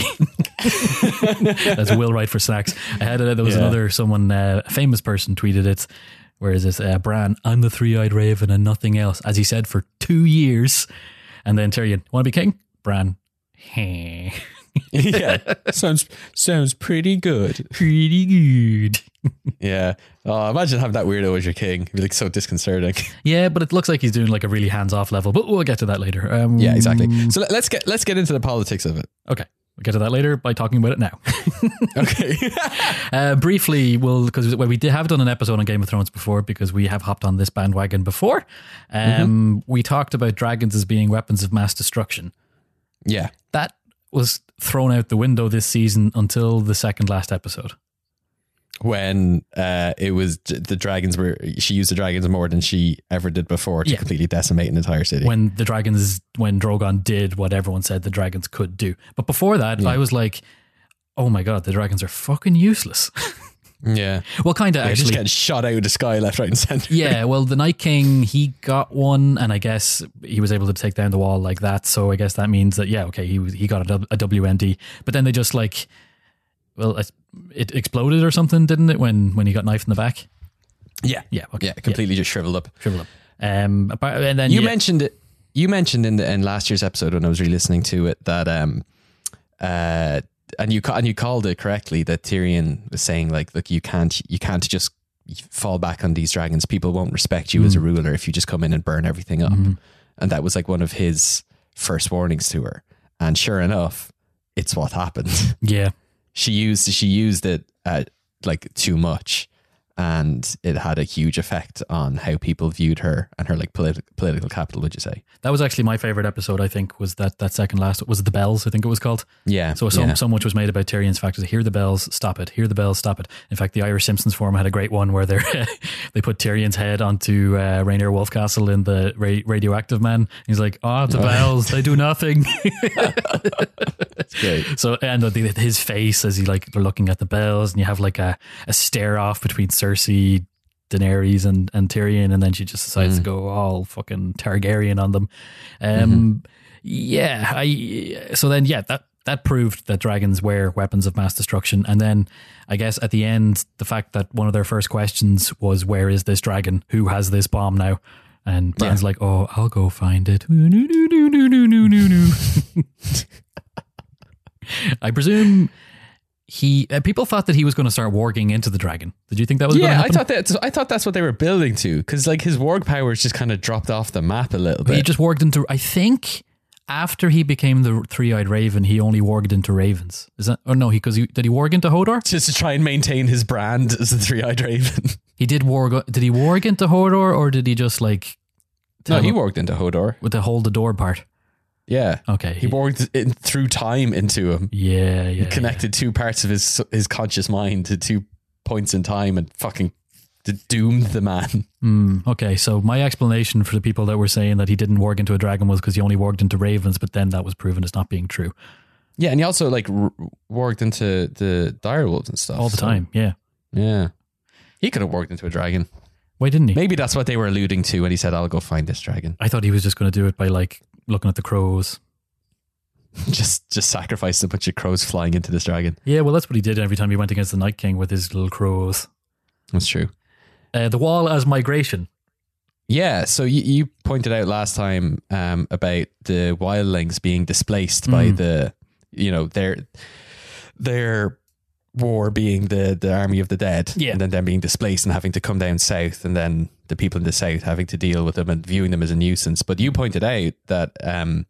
(laughs) That's Will Wright for snacks. I had it. There was Yeah. another someone, uh, famous person, tweeted it. Where is this? Uh, Bran, I'm the three-eyed raven and nothing else, as he said for two years. And then Tyrion, want to be king? Bran, heh. (laughs) yeah. (laughs) Sounds sounds pretty good. pretty good. Yeah. Oh, imagine having that weirdo as your king. It'd be like so disconcerting. Yeah, but it looks like he's doing like a really hands-off level. But we'll get to that later. Um, Yeah, exactly. So let's get let's get into the politics of it. Okay, we'll get to that later by talking about it now. (laughs) Okay. (laughs) uh, briefly, we'll because well, we did have done an episode on Game of Thrones before because we have hopped on this bandwagon before. Um, We talked about dragons as being weapons of mass destruction. yeah. That was thrown out the window this season until the second last episode. When uh, it was the dragons were she used the dragons more than she ever did before to Yeah. completely decimate an entire city. when the dragons when Drogon did what everyone said the dragons could do. But before that, I was like, oh my god, the dragons are fucking useless. (laughs) yeah, well, kind of just actually. getting shot out of the sky left, right, and center. Yeah, (laughs) well, the Night King he got one, and I guess he was able to take down the wall like that. So I guess that means that yeah, okay, he was he got a WND, but then they just like, well, it, exploded or something, didn't it? When when he got knifed in the back, yeah, yeah, okay, yeah, completely just shriveled up. shrivel up. Um, and then You yeah, mentioned it. You mentioned in the in last year's episode when I was re-listening to it that um uh and you and you called it correctly that Tyrion was saying like look you can't you can't just fall back on these dragons. People won't respect you as a ruler if you just come in and burn everything up. And that was like one of his first warnings to her. And sure enough it's what happened. Yeah, she used she used it uh, like too much and it had a huge effect on how people viewed her and her like politi- political capital would you say that was actually my favorite episode. I think was that that second last It was the bells? I think it was called. yeah So so, yeah. so much was made about Tyrion's factors. Hear the bells, stop it. Hear the bells, stop it. In fact, the Irish Simpsons forum had a great one where they (laughs) they put Tyrion's head onto uh, Rainier Wolfcastle in the ra- radioactive man. He's like, "Oh, the bells, they do nothing." (laughs) great. so and the, his face as he like they're looking at the bells, and you have like a, a stare off between Cersei. Daenerys and, and Tyrion, and then she just decides to go all fucking Targaryen on them. Um, Yeah, I. So then, yeah, that that proved that dragons were weapons of mass destruction, and then I guess at the end, the fact that one of their first questions was, "Where is this dragon? Who has this bomb now?" And Bran's like, "Oh, I'll go find it." I presume he. Uh, people thought that he was going to start warging into the dragon. Did you think that was going to Yeah, I thought that. I thought that's what they were building to, because like his warg powers just kind of dropped off the map a little bit. he just warged into. I think after he became the three-eyed raven, he only warged into ravens. Is that? Oh no, he because he did he warg into Hodor? just to try and maintain his brand as the three-eyed raven. (laughs) He did warg. Did he warg into Hodor, or did he just like? no, he warged into Hodor. with the hold the door part. Yeah. Okay, He warged in, through time into him. Yeah, yeah. Connected two parts of his his conscious mind to two points in time and fucking doomed the man. Mm, okay, so my explanation for the people that were saying that he didn't warg into a dragon was because he only warged into ravens, but then that was proven as not being true Yeah, and he also like r- warged into the direwolves and stuff all the so- time. Yeah. Yeah. He could have warged into a dragon. Why didn't he? Maybe that's what they were alluding to when he said, "I'll go find this dragon." I thought he was just going to do it by like looking at the crows. (laughs) just just sacrifice a bunch of crows flying into this dragon. Yeah, well, that's what he did every time he went against the Night King with his little crows. That's true. Uh, the wall as migration. Yeah, so you, you pointed out last time um, about the wildlings being displaced by Mm. the, you know, their their war being the the army of the dead, Yeah. and then them being displaced and having to come down south, and then the people in the south having to deal with them and viewing them as a nuisance. But you pointed out that um,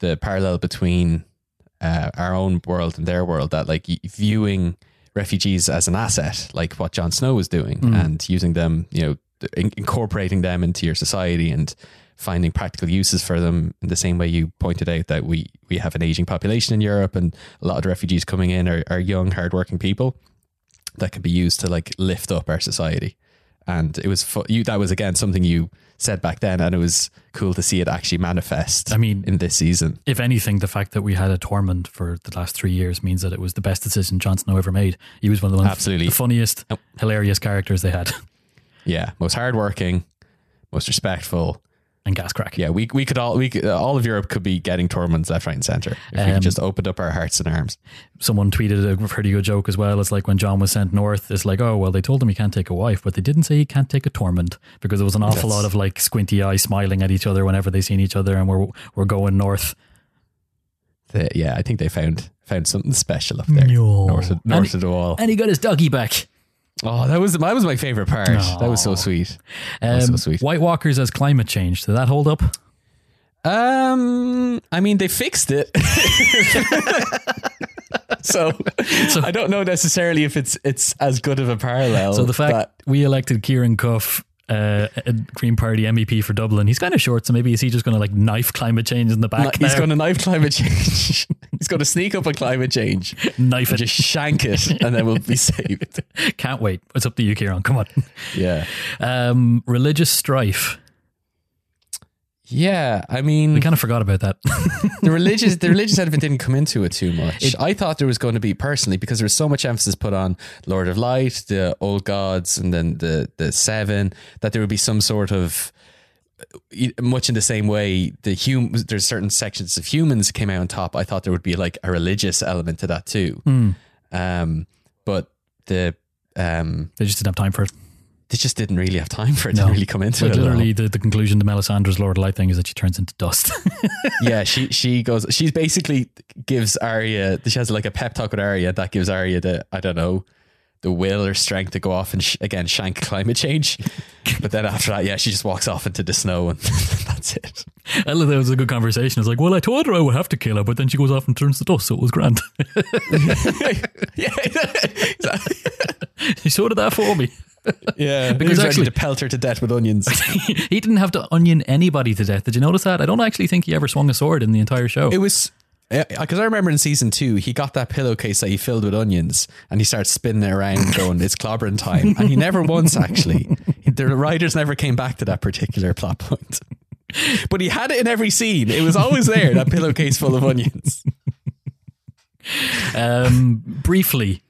the parallel between uh, our own world and their world, that like viewing refugees as an asset, like what Jon Snow was doing, and using them, you know, in- incorporating them into your society and finding practical uses for them in the same way you pointed out that we we have an aging population in Europe and a lot of the refugees coming in are, are young hardworking people that can be used to like lift up our society and it was fu- you that was again something you said back then and it was cool to see it actually manifest I mean- in this season If anything, the fact that we had a Tormund for the last three years means that it was the best decision Jon Snow ever made. He was one of the, Absolutely. the funniest, Oh. hilarious characters they had. (laughs) yeah most hardworking most respectful and gas crack. yeah we we could all we could, uh, all of Europe could be getting Tormunds left right and center if we Um, could just opened up our hearts and arms Someone tweeted a pretty good joke as well. It's like when Jon was sent north, it's like, oh, well, they told him he can't take a wife, but they didn't say he can't take a Tormund because there was an awful That's- lot of like squinty eyes smiling at each other whenever they seen each other and we're, we're going north. The- yeah I think they found found something special up there No. north of, And- of the wall And he got his doggy back. Oh that was that was my favorite part that was so sweet That was Um, so sweet. White Walkers as climate change. Did that hold up? Um, I mean, they fixed it. (laughs) so, So- I don't know necessarily if it's it's as good of a parallel. So the fact that- we elected Ciarán Cuffe uh, a Green Party MEP for Dublin. He's kind of short, so maybe is he just going to like knife climate change in the back? He's going to knife climate change. (laughs) He's going to sneak up on climate change, knife it. just shank it, and then we'll be (laughs) saved. Can't wait. It's up to you, Ciarán. Come on. Yeah, Um, religious strife. Yeah. I mean, We kind of forgot about that. (laughs) the religious the (laughs) religious element didn't come into it too much. I thought there was going to be personally because there was so much emphasis put on Lord of Light, the old gods, and then the the seven that there would be some sort of e, much in the same way the hum there's certain sections of humans came out on top. I thought there would be like a religious element to that too. Um, but the um, they just didn't have time for it. They just didn't really have time for it No. to really come into Like it. literally, the, the conclusion to Melisandre's Lord of Light thing is that she turns into dust. (laughs) yeah, she she goes. She basically gives Arya. She has like a pep talk with Arya that gives Arya the I don't know the will or strength to go off and sh- again shank climate change. (laughs) but then after that, yeah, she just walks off into the snow and (laughs) that's it. I love that was a good conversation. It's like, well, I told her I would have to kill her, but then she goes off and turns to dust, so it was grand. yeah, he sorted that for me. (laughs) yeah. Because actually- to pelt her to death with onions. (laughs) he didn't have to onion anybody to death. Did you notice that? I don't actually think he ever swung a sword in the entire show. It was. Because I remember in season two, he got that pillowcase that he filled with onions and he starts spinning it around going, it's clobbering time. And he never (laughs) once actually, the writers never came back to that particular plot point. But he had it in every scene. It was always there, that pillowcase full of onions. Um, briefly,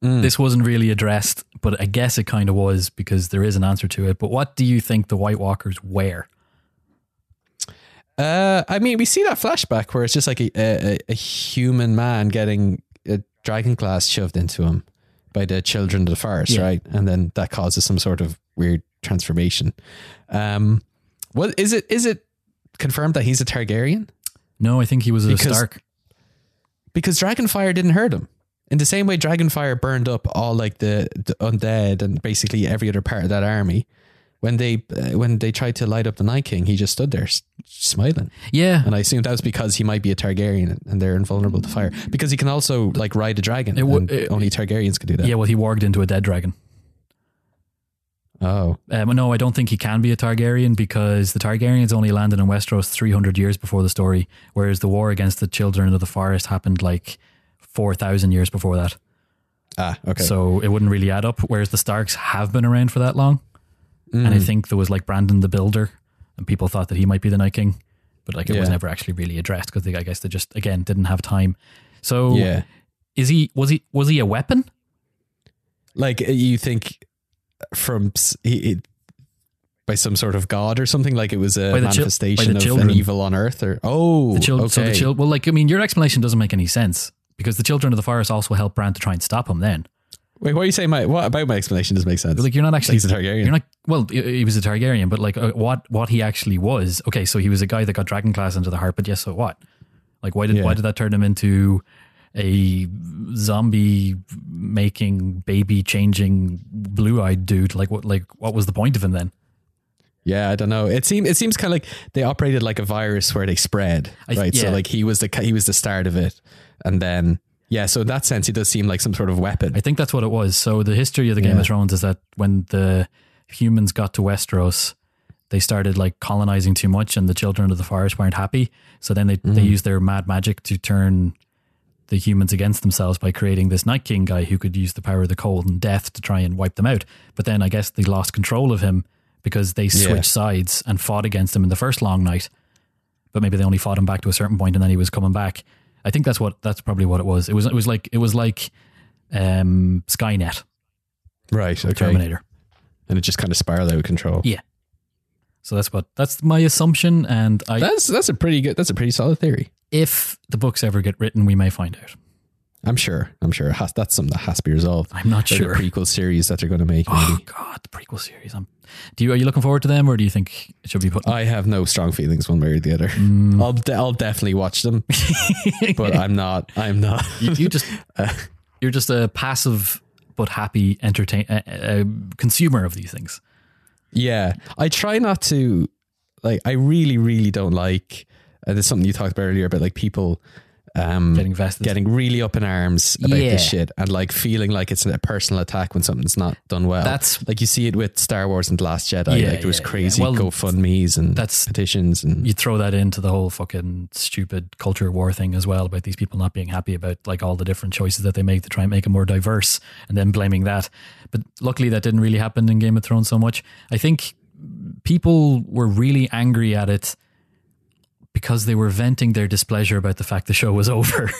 this wasn't really addressed, but I guess it kind of was because there is an answer to it. But what do you think the White Walkers wear? Uh, I mean, we see that flashback where it's just like a, a, a human man getting a dragon glass shoved into him by the children of the forest, Yeah. right? And then that causes some sort of weird transformation. Um, what is it? Is it confirmed that he's a Targaryen? No, I think he was a Because- Stark. Because Dragonfire didn't hurt him. In the same way, Dragonfire burned up all like the, the undead and basically every other part of that army. When they uh, when they tried to light up the Night King, he just stood there s- smiling. Yeah, And I assume that was because he might be a Targaryen and they're invulnerable to fire. Because he can also like ride a dragon. It and it- only Targaryens could do that. yeah. Well, he warged into a dead dragon. Oh, Um, no, I don't think he can be a Targaryen because the Targaryens only landed in Westeros 300 years before the story, whereas the war against the children of the forest happened like 4,000 years before that. ah, okay. So it wouldn't really add up. Whereas the Starks have been around for that long. And Mm. I think there was like Brandon the Builder, and people thought that he might be the Night King, but like it was never actually really addressed because I guess they just again didn't have time. So yeah, is he was he was he a weapon? like uh, you think from he, by some sort of god or something like it was a By the chil- by the manifestation of children. an evil on earth or oh The children. So the okay. chil- Well, like I mean, your explanation doesn't make any sense because the children of the forest also helped Bran to try and stop him. Then, Wait, what are you saying? My what about my explanation doesn't make sense? like you're not actually he's a Targaryen. You're not well. He was a Targaryen, but like uh, what what he actually was. Okay, so he was a guy that got dragon glass into the heart. But yes, so what? Like why did Yeah. why did that turn him into a zombie making baby changing blue eyed dude? Like what? Like what was the point of him then? Yeah, I don't know. It seems it seems kind of like they operated like a virus where they spread, I- right? So yeah. like he was the he was the start of it, and then yeah. So in that sense, he does seem like some sort of weapon. I think that's what it was. So the history of the Game Yeah. of Thrones is that when the humans got to Westeros, they started like colonizing too much, and the children of the forest weren't happy. So then they they mm-hmm. used their mad magic to turn the humans against themselves by creating this Night King guy who could use the power of the cold and death to try and wipe them out. But then I guess they lost control of him because they switched sides and fought against him in the first long night. But maybe they only fought him back to a certain point and then he was coming back. I think that's what that's probably what it was. It was it was like it was like um, Skynet, right. Okay. Terminator. And it just kind of spiraled out of control. Yeah. So that's what that's my assumption. And I, That's that's a pretty good. That's a pretty solid theory. if the books ever get written, we may find out. I'm sure. I'm sure. It has, that's something that has to be resolved. I'm not Or sure. The prequel series that they're going to make. Oh Maybe. God, the prequel series. I'm, do you are you looking forward to them, or do you think it should be put? I have no strong feelings one way or the other. Mm. I'll de- I'll definitely watch them, (laughs) but I'm not. I'm not. you, you just (laughs) you're just a passive but happy entertain uh, uh, consumer of these things. Yeah, I try not to like. I really, really don't like. And it's something you talked about earlier about like people um, Getting vested. getting really up in arms about Yeah. this shit, and like feeling like it's a personal attack when something's not done well. That's- like you see it with Star Wars and The Last Jedi. Yeah, like there was yeah, crazy Well, GoFundmes and that's- petitions and you throw that into the whole fucking stupid culture war thing as well about these people not being happy about like all the different choices that they make to try and make it more diverse and then blaming that. But luckily that didn't really happen in Game of Thrones so much. I think people were really angry at it because they were venting their displeasure about the fact the show was (laughs) over.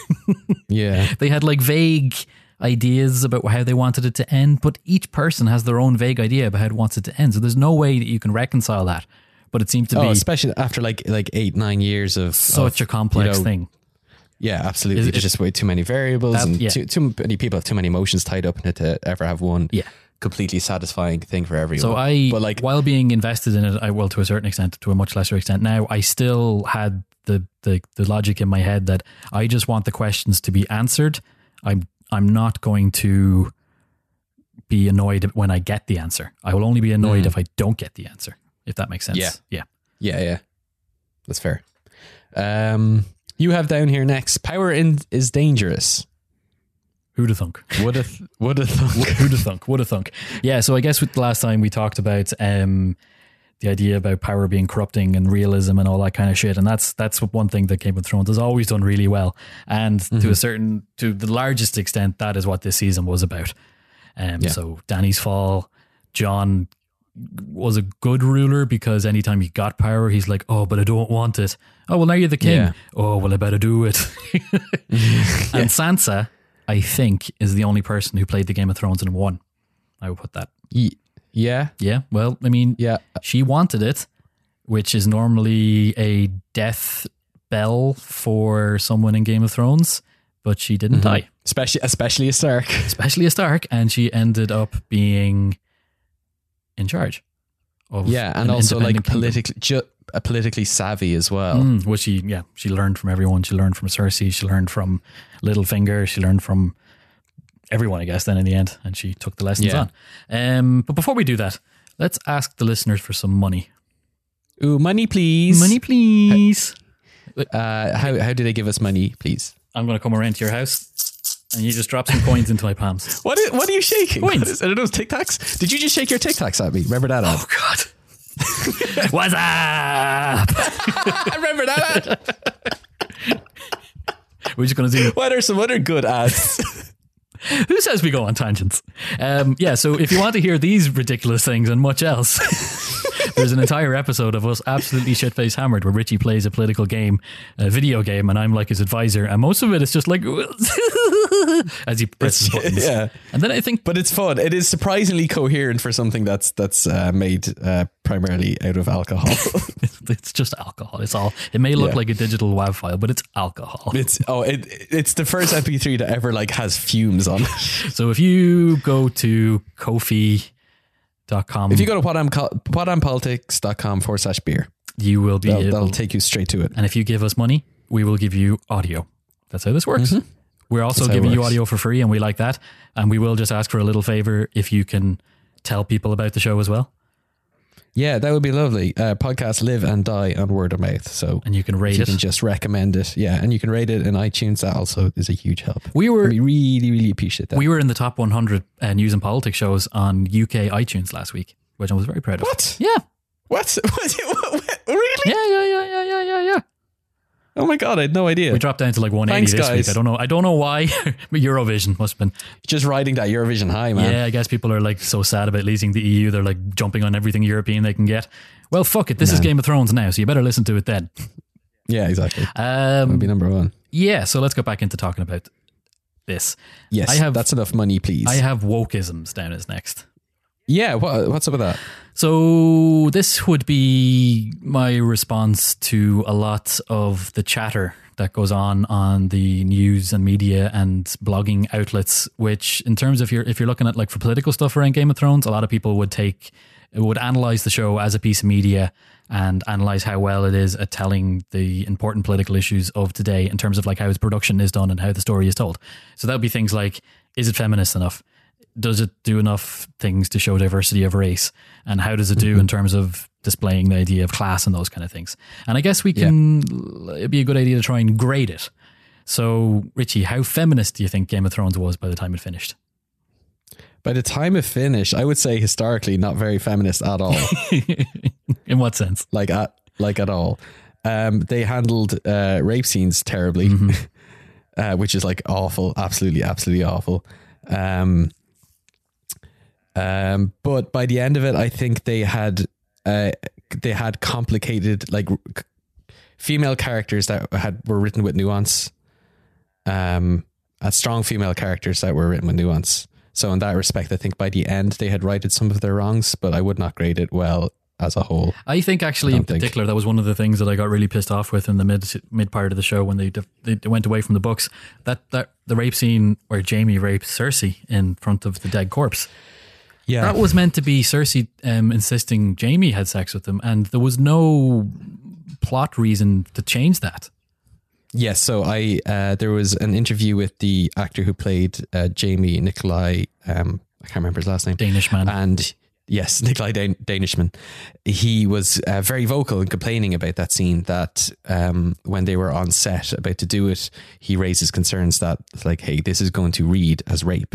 yeah, they had like vague ideas about how they wanted it to end, but each person has their own vague idea about how it wants it to end. So there's no way that you can reconcile that. But it seems to oh, be especially after like like eight nine years of such of, a complex you know, thing. Yeah, absolutely. Is There's it- just way too many variables, That- and yeah. too, too many people have too many emotions tied up in it to ever have one Yeah. Completely satisfying thing for everyone. So I, but like, while being invested in it, I well to a certain extent, to a much lesser extent now, I still had the the the logic in my head that I just want the questions to be answered. I'm I'm not going to be annoyed when I get the answer. I will only be annoyed if I don't get the answer. If that makes sense. Yeah. Yeah. yeah, yeah, that's fair. Um, you have down here next. Power in, is dangerous. Who'da thunk? Would a th- would a thunk. (laughs) Who'da thunk? Woulda thunk? Yeah. So I guess with the last time we talked about um, the idea about power being corrupting and realism and all that kind of shit, and that's that's one thing that Game of Thrones has always done really well, and to a certain, to the largest extent, that is what this season was about. Um, Yeah. So Dany's fall, Jon was a good ruler because anytime he got power, he's like, "Oh, but I don't want it." Oh, well, now you're the king. Yeah. Oh, well, I better do it. (laughs) (laughs) And Sansa, I think, is the only person who played the Game of Thrones and won. I would put that. Yeah, Yeah. Well, I mean, yeah. she wanted it, which is normally a death bell for someone in Game of Thrones, but she didn't mm-hmm. die, Especially especially a Stark. (laughs) especially a Stark, and she ended up being in charge. Of Yeah, and an also like politically ju- politically savvy as well. Mm, well, she yeah, she learned from everyone. She learned from Cersei. She learned from Littlefinger. She learned from everyone, I guess. Then in the end, and she took the lessons Yeah. on. Um, but before we do that, let's ask the listeners for some money. Ooh, money, please. Money, please. Uh, how how do they give us money, please? I'm going to come around to your house, and you just drop some coins into my palms. What is, what are you shaking? Coins. Are those Tic Tacs? Did you just shake your Tic Tacs at me? Remember that? ad? Oh God. (laughs) What's up? I (laughs) remember that. ad. (laughs) We're just going to do. what are some other good ads? Who says we go on tangents? Um, yeah, so if you want to hear these ridiculous things and much else, there's an entire episode of us absolutely shit faced hammered where Richie plays a political game, a video game, and I'm like his advisor, and most of it is just like (laughs) as he presses buttons. (laughs) yeah, And then I think, but it's fun. It is surprisingly coherent for something that's that's uh, made uh, primarily out of alcohol. (laughs) it's just alcohol. It's all. It may look Yeah. like a digital WAV file, but it's alcohol. it's oh, it it's the first MP3 that ever like has fumes on it. So if you go to Ko-fi.com, If you go to whatimpolitics.com forward slash beer, you will be that'll, able. that'll take you straight to it. And if you give us money, we will give you audio. That's how this works. We're also. That's how it giving you audio for free, and we like that. And we will just ask for a little favor if you can tell people about the show as well, Yeah, that would be lovely. Uh, podcasts live and die on word of mouth. So and you can rate you it. can just recommend it. Yeah, and you can rate it in iTunes. That also is a huge help. we were We really, really appreciate that. we were in the top 100 uh, news and politics shows on UK iTunes last week, which I was very proud of. what? Yeah? What? (laughs) What? Really? yeah, yeah, yeah, yeah, yeah, yeah, yeah. Oh my god, I had no idea. We dropped down to like 180 Thanks, this week. I don't know. I don't know why. (laughs) but Eurovision must have been. Just riding that Eurovision high, man. Yeah, I guess people are like so sad about leaving the EU. They're like jumping on everything European they can get. Well, fuck it. This is Game of Thrones now, so you better listen to it then. Yeah, exactly. Um, Would be number one. yeah, so let's go back into talking about this. Yes, I have- that's enough money, please. I have wokeisms down as next. Yeah, what, what's up with that? So this would be my response to a lot of the chatter that goes on on the news and media and blogging outlets. Which, in terms of your, if you're looking at like for political stuff around Game of Thrones, a lot of people would take would analyze the show as a piece of media and analyze how well it is at telling the important political issues of today in terms of like how its production is done and how the story is told. So that would be things like: is it feminist enough? Does it do enough things to show diversity of race and how does it do in terms of displaying the idea of class and those kind of things and i guess we can it'd be a good idea to try and grade it So, Richie, how feminist do you think Game of Thrones was by the time it finished? By the time it finished, I would say historically not very feminist at all. (laughs) In what sense? like at like at all. Um, they handled uh, rape scenes terribly, (laughs) uh, which is like awful, absolutely, absolutely awful. Um, um, but by the end of it, I think they had uh, they had complicated like female characters that had were written with nuance. Um, uh, strong female characters that were written with nuance. So in that respect, I think by the end they had righted some of their wrongs, but I would not grade it well as a whole. I think actually, I in don't think. particular, that was one of the things that I got really pissed off with in the mid mid part of the show when they they went away from the books. That that the rape scene where Jaime rapes Cersei in front of the dead corpse. Yeah, That was meant to be Cersei um, insisting Jaime had sex with him, and there was no plot reason to change that. Yes, so I uh, there was an interview with the actor who played uh, Jaime Nikolaj. Um, I can't remember his last name. Danish man. And yes, (laughs) Nikolai Dan- Danishman. He was uh, very vocal in complaining about that scene. That um, when they were on set about to do it, he raises concerns that like, hey, this is going to read as rape.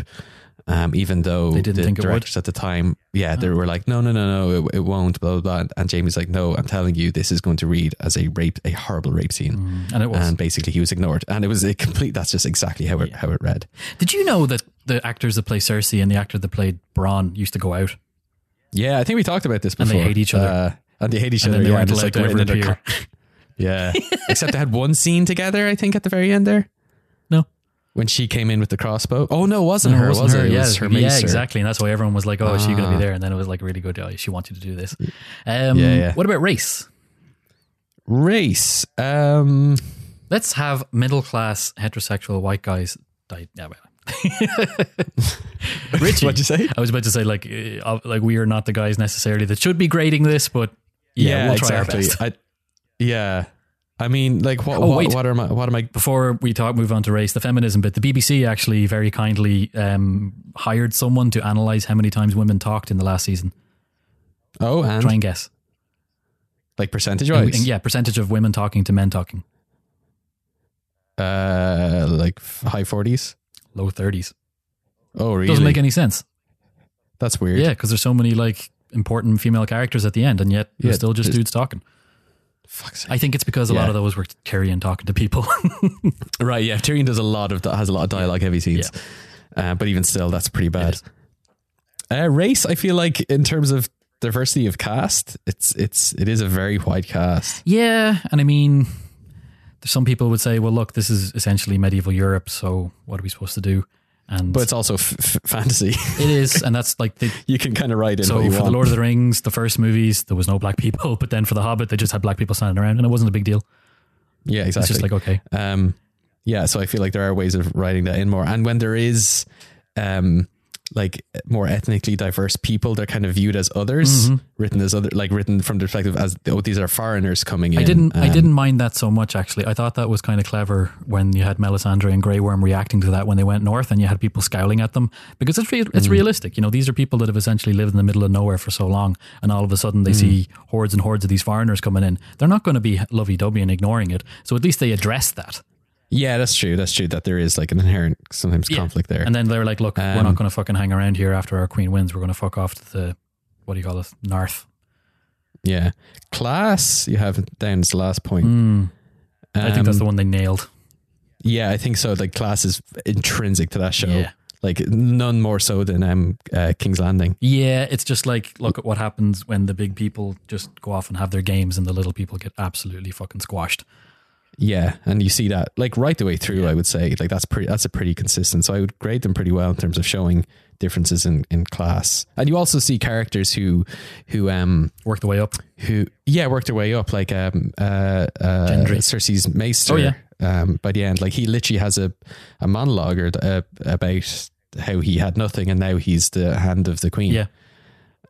Um, even though They didn't the think it directors at the time, yeah, they were like, no, no, no, no, it, it won't, blah, blah, blah. And, and Jaime's like, no, I'm telling you, this is going to read as a rape, a horrible rape scene. and it was. And basically, he was ignored, and it was a complete. That's just exactly how it how it read. Did you know that the actors that play Cersei and the actor that played Bronn used to go out? Yeah, I think we talked about this before. And they hate each other. uh, and they hate each And other. they yeah, weren't allowed to ever appear. (laughs) yeah, except they had one scene together. I think at the very end there. When she came in with the crossbow. Oh no, it wasn't No, her. it wasn't was her. it? It yeah, was her yeah, exactly. And that's why everyone was like, "Oh, is she going to Ah. be there?" And then it was like really good. Oh, she wanted to do this. Um, Yeah, yeah. What about race? Race. Um, Let's have middle class heterosexual white guys. Die. Yeah, well. (laughs) Richie, What'd you say? I was about to say like, uh, like we are not the guys necessarily that should be grading this, but yeah, we'll try exactly. our best. I, yeah, I mean, like, what? Oh, what, what am I? What am I? Before we talk, move on to race, the feminism bit. The BBC actually very kindly um, hired someone to analyze how many times women talked in the last season. Oh, and Try and guess. like percentage wise, yeah, percentage of women talking to men talking. uh, like high forties. Low thirties. Oh, really? Doesn't make any sense. That's weird. Yeah, because there's so many like important female characters at the end, and yet Yeah, there's still just dudes talking. Fuck's sake. I think it's because a lot of those were Tyrion talking to people. (laughs) Right, yeah. Tyrion does a lot of that, has a lot of dialogue heavy scenes, uh, but even still, that's pretty bad. Uh, race, I feel like in terms of diversity of cast, it's it's it is a very wide cast. yeah, and I mean, some people would say, well, look, this is essentially medieval Europe, so what are we supposed to do? And But it's also f- f- fantasy. it is, (laughs) and that's like the, you can kind of write in so for the. Lord of the Rings, the first movies, there was no black people, (laughs) but then for the Hobbit, they just had black people standing around, and it wasn't a big deal. yeah, exactly. It's just like okay, um, yeah, so I feel like there are ways of writing that in more, and when there is, um, like more ethnically diverse people, they're kind of viewed as others, written as other, like written from the perspective as oh, these are foreigners coming in. I didn't. I Um, didn't mind that so much actually. I thought that was kind of clever when you had Melisandre and Grey Worm reacting to that when they went north, and you had people scowling at them because it's real, Mm. it's realistic. You know, these are people that have essentially lived in the middle of nowhere for so long, and all of a sudden they Mm. see hordes and hordes of these foreigners coming in. They're not going to be lovey dovey and ignoring it. So at least they address that. Yeah, that's true. That's true. That there is like an inherent sometimes Yeah. conflict there. And then they're like, "Look, we're Um, not going to fucking hang around here after our queen wins. We're going to fuck off to the what do you call it, north." yeah, class. You have down as the last point. Mm, I think that's Um, the one they nailed. Yeah, I think so. Like class is intrinsic to that show. Yeah. Like none more so than um, uh, King's Landing. Yeah, it's just like look at what happens when the big people just go off and have their games and the little people get absolutely fucking squashed. Yeah, and you see that like right the way through. I would say like that's pretty. That's a pretty consistent. So I would grade them pretty well in terms of showing differences in, in class. And you also see characters who who um Work the way up. who yeah work their way up like um uh, uh Gendry. Cersei's maester. Oh, yeah. Um, by the end, like he literally has a a monologue or, uh, about how he had nothing and now he's the hand of the queen. Yeah.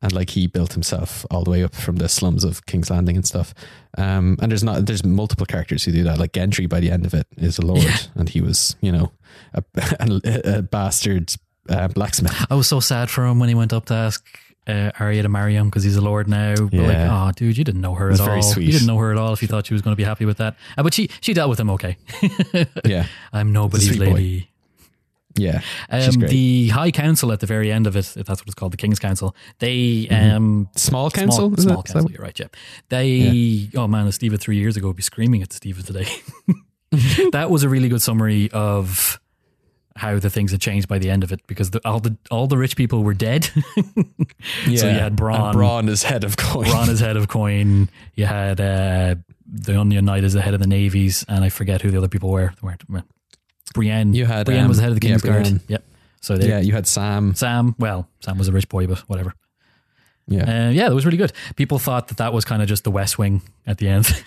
And like he built himself all the way up from the slums of King's Landing and stuff. Um, and there's not there's multiple characters who do that. Like Gendry, by the end of it, is a lord, Yeah. and he was you know a, (laughs) a, a bastard uh, blacksmith. I was so sad for him when he went up to ask uh, Arya to marry him because he's a lord now. But like, Yeah. oh, dude, you didn't know her at all. sweet. You didn't know her at all if you thought she was going to be happy with that. Uh, but she she dealt with him okay. (laughs) Yeah, I'm nobody's lady. boy. Yeah. Um, the High Council at the very end of it, if that's what it's called, the King's Council, they um small council. small, small it? Is that council. You're right, yeah. They oh man, if Steve three years ago would be screaming at Steve today. (laughs) that was a really good summary of how the things had changed by the end of it because the, all the all the rich people were dead. Yeah. (laughs) So you had And Bronn. Bronn is head of coin. Ron is head of Coin. You had uh, the Onion Knight as the head of the navies, and I forget who the other people were. They weren't. Brienne. You had, Brienne um, was the head of the yeah, Guard. Brienne. Yep. So they, yeah, you had Sam. Sam. Well, Sam was a rich boy, but whatever. Yeah, Uh, yeah, that was really good. People thought that that was kind of just the West Wing at the end.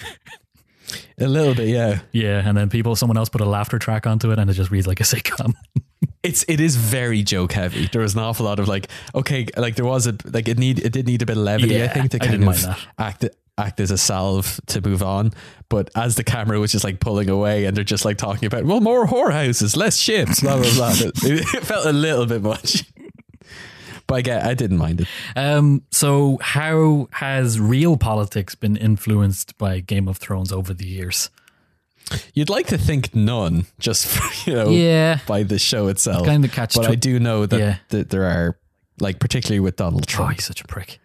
(laughs) a little bit. Yeah, yeah, and then people, someone else put a laughter track onto it, and it just reads like a sitcom. (laughs) it's it is very joke heavy. There was an awful lot of like, okay, like there was a like it need it did need a bit of levity. I think to kind of act act as a salve to move on. But as the camera was just like pulling away, and they're just like talking about well, more whorehouses, less ships, blah blah blah. (laughs) it, it felt a little bit much. But I get, I didn't mind it. Um, so how has real politics been influenced by Game of Thrones over the years? You'd like to think none, just for, (laughs) you know, Yeah. by the show itself. Kind of catch but tw- I do know that, Yeah. that there are, like, particularly with Donald Oh, Trump, he's such a prick.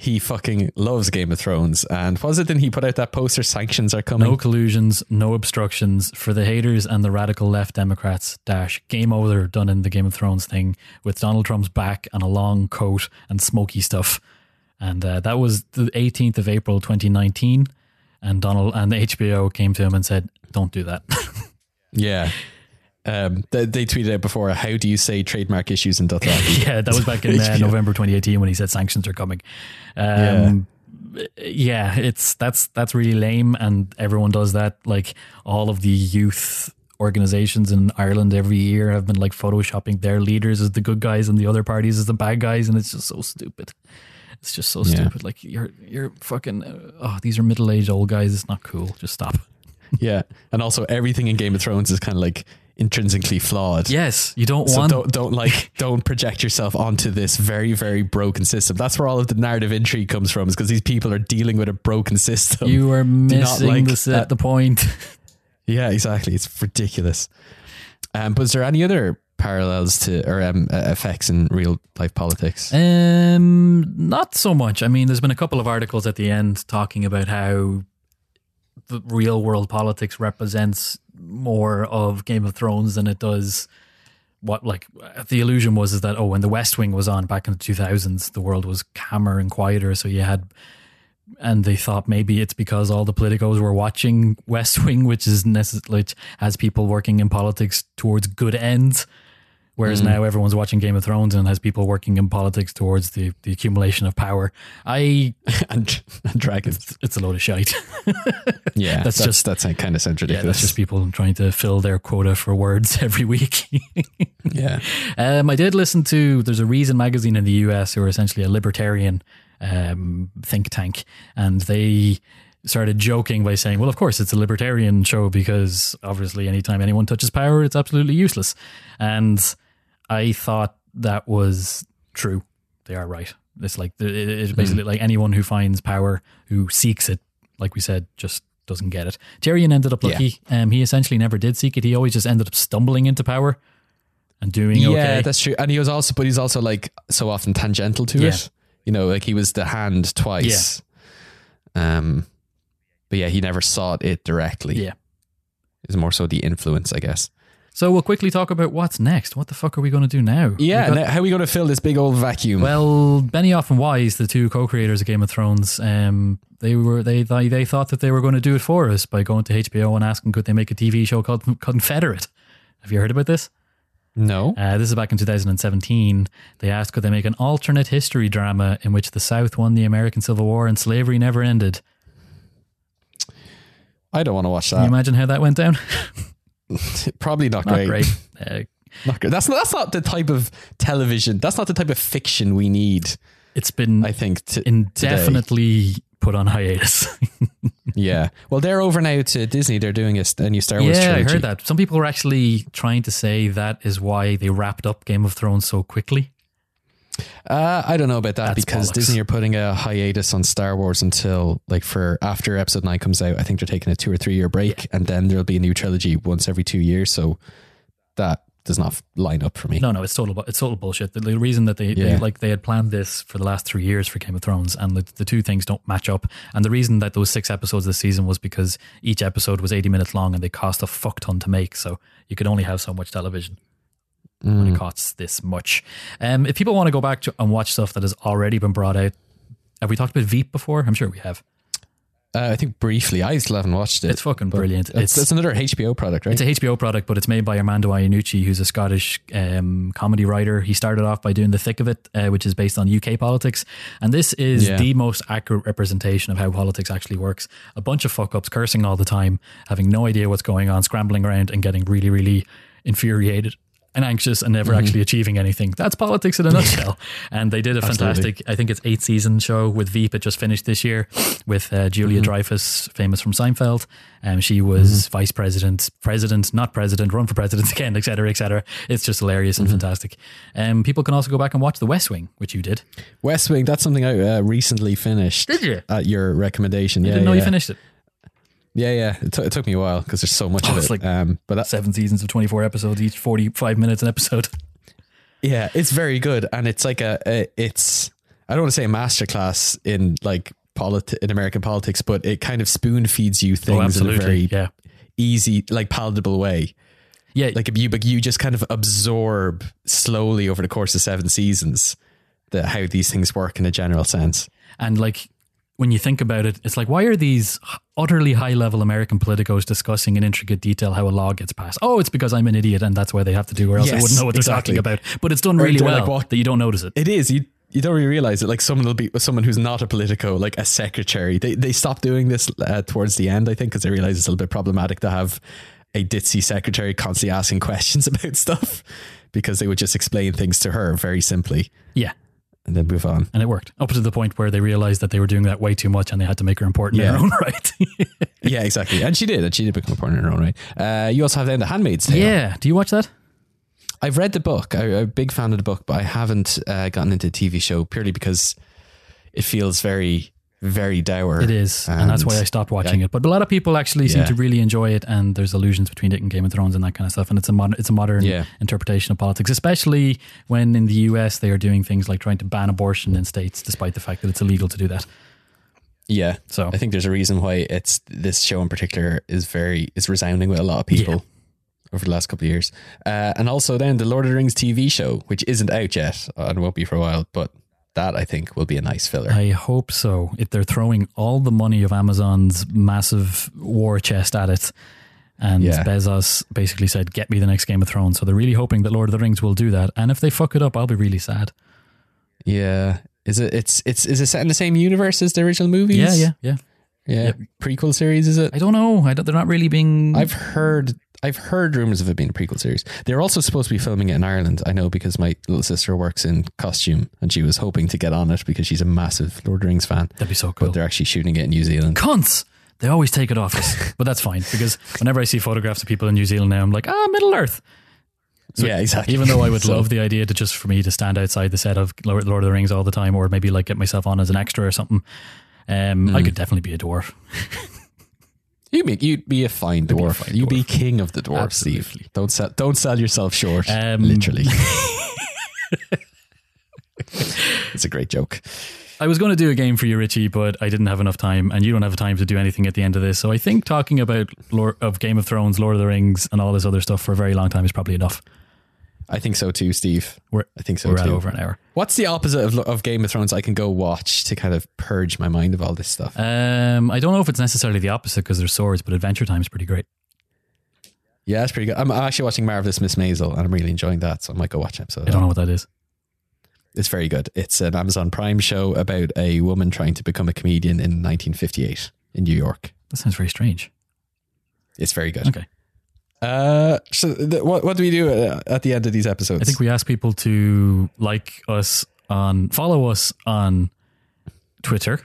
He fucking loves Game of Thrones. And was it then he put out that poster? Sanctions are coming. No collusions, no obstructions for the haters and the radical left Democrats. Dash game over done in the Game of Thrones thing with Donald Trump's back and a long coat and smoky stuff. And uh, that was the 18th of April 2019. And Donald and the HBO came to him and said, "Don't do that." (laughs) Yeah. Um, they, they tweeted out before, how do you say trademark issues in Dothraki? (laughs) yeah, that was back in (laughs) uh. November 2018 when he said sanctions are coming. Um, yeah. it's that's that's really lame, and everyone does that. Like all of the youth organizations in Ireland every year have been like photoshopping their leaders as the good guys and the other parties as the bad guys, and it's just so stupid. It's just so Yeah. stupid. Like you're you're fucking oh these are middle aged old guys. It's not cool. Just stop. (laughs) yeah. And also, everything in Game of Thrones is kind of like intrinsically flawed. Yes, you don't So want don't don't like (laughs) don't project yourself onto this very very broken system. That's where all of the narrative intrigue comes from, is because these people are dealing with a broken system. you are (laughs) missing like the set, the point. (laughs) Yeah, exactly. It's ridiculous. Um, but is there any other parallels to or um, uh, effects in real life politics? Um, not so much. I mean, there's been a couple of articles at the end talking about how the real world politics represents more of Game of Thrones than it does what like the illusion was is that oh when the West Wing was on back in the 2000s the world was calmer and quieter. So you had and they thought maybe it's because all the politicos were watching (laughs) West Wing which is necess- which has people working in politics towards good ends Whereas now everyone's watching Game of Thrones and has people working in politics towards the, the accumulation of power. I (laughs) and, and dragons. it's a load of shite. (laughs) Yeah, That's that's, just- just that kind of sounds yeah, that's just people trying to fill their quota for words (laughs) every week. yeah, um, I did listen to there's a Reason magazine in the US who are essentially a libertarian um, think tank, and they started joking by saying, "Well, of course, it's a libertarian show because obviously, anytime anyone touches power, it's absolutely useless." And I thought that was true. They are right. It's like it's basically like anyone who finds power, who seeks it, like we said, just doesn't get it. Tyrion ended up lucky. Um, he essentially never did seek it. He always just ended up stumbling into power and doing yeah, okay. that's true. And he was also, but he's also like so often tangential to Yeah. it. You know, like he was the hand twice. Um, but yeah, he never sought it directly. Yeah. It's more so the influence, I guess. So we'll quickly talk about what's next. What the fuck are we going to do now? Yeah, got- how are we going to fill this big old vacuum? well, Benioff and Weiss, the two co-creators of Game of Thrones, um, they were they they they thought that they were going to do it for us by going to HBO and asking could they make a TV show called (laughs) Confederate. Have you heard about this? no. Uh, this is back in 2017. They asked could they make an alternate history drama in which the South won the American Civil War and slavery never ended. I don't want to watch that. Can you imagine how that went down? (laughs) (laughs) Probably not, Not great. great. (laughs) Uh, Not great. That's not, that's not the type of television. That's not the type of fiction we need. it's been I think to, today. indefinitely put on hiatus. (laughs) Yeah. Well, they're over now to Disney. They're doing a, a new Star Wars yeah, trilogy. I heard that. Some people were actually trying to say that is why they wrapped up Game of Thrones so quickly. Uh, I don't know about that That's because bollocks. Disney are putting a hiatus on Star Wars until like for after Episode Nine comes out. I think they're taking a two or three year break, and then there'll be a new trilogy once every two years. So that does not line up for me. No, no, it's total. It's total bullshit. The, the reason that they, they like they had planned this for the last three years for Game of Thrones, and the, the two things don't match up. And the reason that those six episodes this season was because each episode was eighty minutes long, and they cost a fuck ton to make. So you could only have so much television when it costs this much. Um, if people want to go back to, and watch stuff that has already been brought out, have we talked about Veep before? I'm sure we have. Uh, I think briefly, I still haven't watched it. It's fucking brilliant. It's, It's- it's another HBO product, right? It's a HBO product, but it's made by Armando Iannucci, who's a Scottish um, comedy writer. He started off by doing The Thick of It, uh, which is based on UK politics. And this is Yeah. the most accurate representation of how politics actually works. A bunch of fuck ups, cursing all the time, having no idea what's going on, scrambling around and getting really, really infuriated and anxious and never actually achieving anything. That's politics in a (laughs) nutshell. and they did a fantastic, I think it's eight season show with Veep. It just finished this year with uh, Julia Dreyfus, famous from Seinfeld. Um, she was vice president, president, not president, run for president (laughs) again, et cetera, et cetera. It's just hilarious and fantastic. Um, people can also go back and watch The West Wing, which you did. West Wing. That's something I uh, recently finished. Did you? At your recommendation, I yeah, didn't know yeah. you finished it. Yeah, yeah. It, took it took me a while because there's so much Oh, of it. like um, but that, Seven seasons of 24 episodes, each 45 minutes an episode. (laughs) Yeah, it's very good, and it's like a, a it's I don't want to say a masterclass in like politi- in American politics, but it kind of spoon feeds you Oh, things in a very Yeah. easy, like palatable way. Yeah. Like if you but you just kind of absorb slowly over the course of seven seasons the how these things work in a general sense. And like when you think about it, it's like why are these utterly high level American politicos discussing in intricate detail how a law gets passed? Oh, it's because I'm an idiot and that's why they have to do, or else I wouldn't know what they're exactly. talking about. But it's done really well like, what- that you don't notice it. It is you. You don't really realize it. Like someone will be someone who's not a politico, like a secretary. They they stop doing this uh, towards the end, I think, because they realize it's a little bit problematic to have a ditzy secretary constantly asking (laughs) questions about stuff because they would just explain things to her very simply Yeah. And then move on. And it worked up to the point where they realized that they were doing that way too much and they had to make her important in Yeah. her own (laughs) right. (laughs) Yeah, exactly. And she did, and she did become important in her own right. Uh, you also have then the Handmaid's Tale. yeah. Do you watch that? I've read the book. I, I'm a big fan of the book, but I haven't uh, gotten into the TV show purely because it feels very, very dour. It is, and, that's why I stopped watching it. But a lot of people actually seem to really enjoy it, and there's allusions between it and Game of Thrones and that kind of stuff. And it's a modern, it's a modern Yeah. interpretation of politics, especially when in the US they are doing things like trying to ban abortion in states, despite the fact that it's illegal to do that. Yeah. So- I think there's a reason why it's this show in particular is very is resounding with a lot of people over the last couple of years. Uh, and also then the Lord of the Rings TV show, which isn't out yet and won't be for a while, but that I think will be a nice filler. I hope so. If they're throwing all the money of Amazon's massive war chest at it, and Yeah. Bezos basically said, "Get me the next Game of Thrones," so they're really hoping that Lord of the Rings will do that. And if they fuck it up, I'll be really sad. yeah. Is it it's it's is it set in the same universe as the original movies? Yeah, yeah, yeah. Yeah. Yep. Prequel series, is it? I don't know. I don't, they're not really being. I've heard I've heard rumors of it being a prequel series. They're also supposed to be filming it in Ireland. I know because my little sister works in costume and she was hoping to get on it because she's a massive Lord of the Rings fan. That'd be so cool. But they're actually shooting it in New Zealand. cunts. They always take it off us, (laughs) but that's fine because whenever I see photographs of people in New Zealand now, I'm like, ah, Middle Earth. yeah, exactly. Even though I would (laughs) So- love the idea to just for me to stand outside the set of Lord of the Rings all the time, or maybe like get myself on as an extra or something. Um, Hmm. I could definitely be a dwarf. (laughs) You make you'd be a fine be a dwarf. fine You'd be king of the dwarves, Absolutely. Steve. Don't sell don't sell yourself short. Um, literally. (laughs) (laughs) it's a great joke. I was going to do a game for you, Richie, but I didn't have enough time, and you don't have time to do anything at the end of this. So I think talking about Lord of Game of Thrones, Lord of the Rings, and all this other stuff for a very long time is probably enough. I think so too, Steve. We're I think so we're at too. over an hour. What's the opposite of, of Game of Thrones I can go watch to kind of purge my mind of all this stuff? Um, I don't know if it's necessarily the opposite because there's swords, but Adventure Time is pretty great. yeah, it's pretty good. I'm actually watching Marvelous Miss Maisel and I'm really enjoying that, so I might go watch an episode. I don't know what that is. It's very good. It's an Amazon Prime show about a woman trying to become a comedian in 1958 in New York. That sounds very strange. It's very good. Okay. Uh, so th- what what do we do at the end of these episodes? I think we ask people to like us on, follow us on Twitter.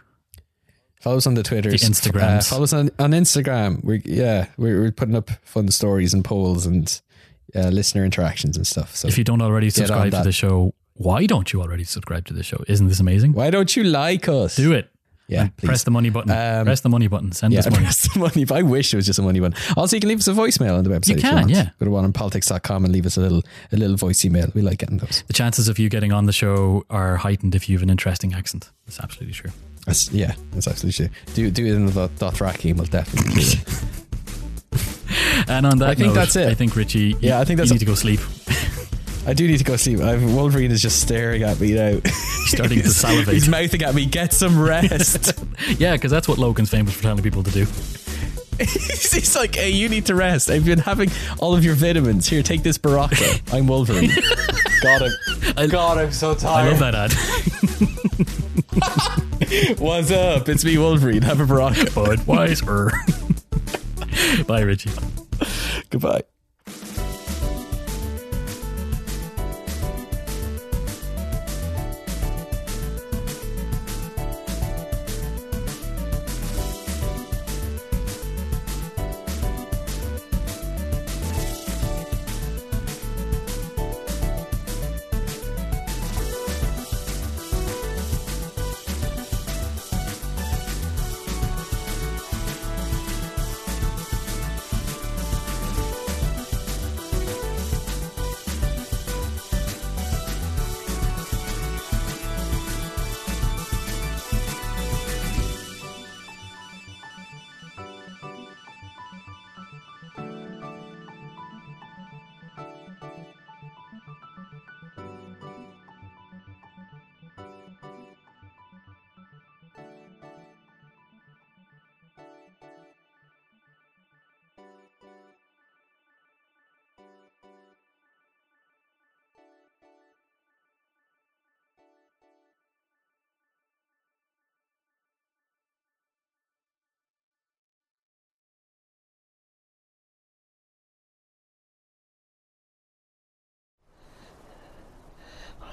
follow us on the Twitter, The Instagrams. Uh, follow us on, on Instagram. We yeah, we're, we're putting up fun stories and polls and uh, listener interactions and stuff. So If you don't already subscribe to the show, Why don't you already subscribe to the show? Isn't this amazing? Why don't you like us? Do it. Yeah, please. press the money button. Um, press the money button. Send Yeah, us money. press the money. I wish it was just a money one. Also, you can leave us a voicemail on the website. You if can, want. yeah. Go to oneonpolitics.com and leave us a little a little voice email. We like getting those. The chances of you getting on the show are heightened if you have an interesting accent. That's absolutely true. That's, yeah, that's absolutely true. Do do it in the Dothraki. We'll definitely. (laughs) And on that, I think note, that's it. I think Richie. Yeah, I think that's you a- need to go sleep. I do need to go sleep. I've, Wolverine is just staring at me now. (laughs) starting to salivate. He's mouthing at me. Get some rest. (laughs) Yeah, because that's what Logan's famous for telling people to do. (laughs) He's like, hey, you need to rest. I've been having all of your vitamins. Here, take this Berocca. I'm Wolverine. God, I'm, God, I'm so tired. I love that ad. What's up? It's me, Wolverine. Have a Berocca. Budweiser. Bye, Richie. Goodbye.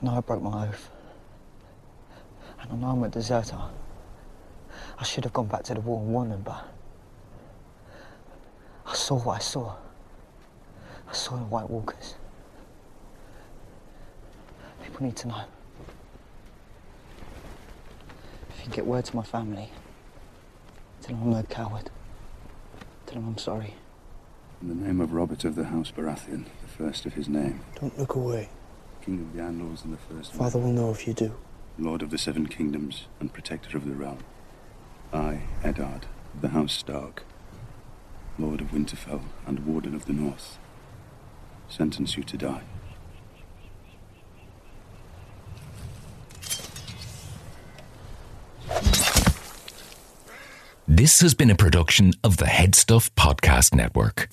I know I broke my oath. And I know I'm a deserter. I should have gone back to the war and won them, but I saw what I saw. I saw the White Walkers. People need to know. If you get word to my family, tell them I'm no coward. Tell them I'm sorry. In the name of Robert of the House Baratheon, the first of his name, Don't look away. King of the Andals and the first Father will know if you do. Lord of the Seven Kingdoms and Protector of the Realm. I, Eddard, of the House Stark, Lord of Winterfell and Warden of the North, sentence you to die. This has been a production of the HeadStuff Podcast Network.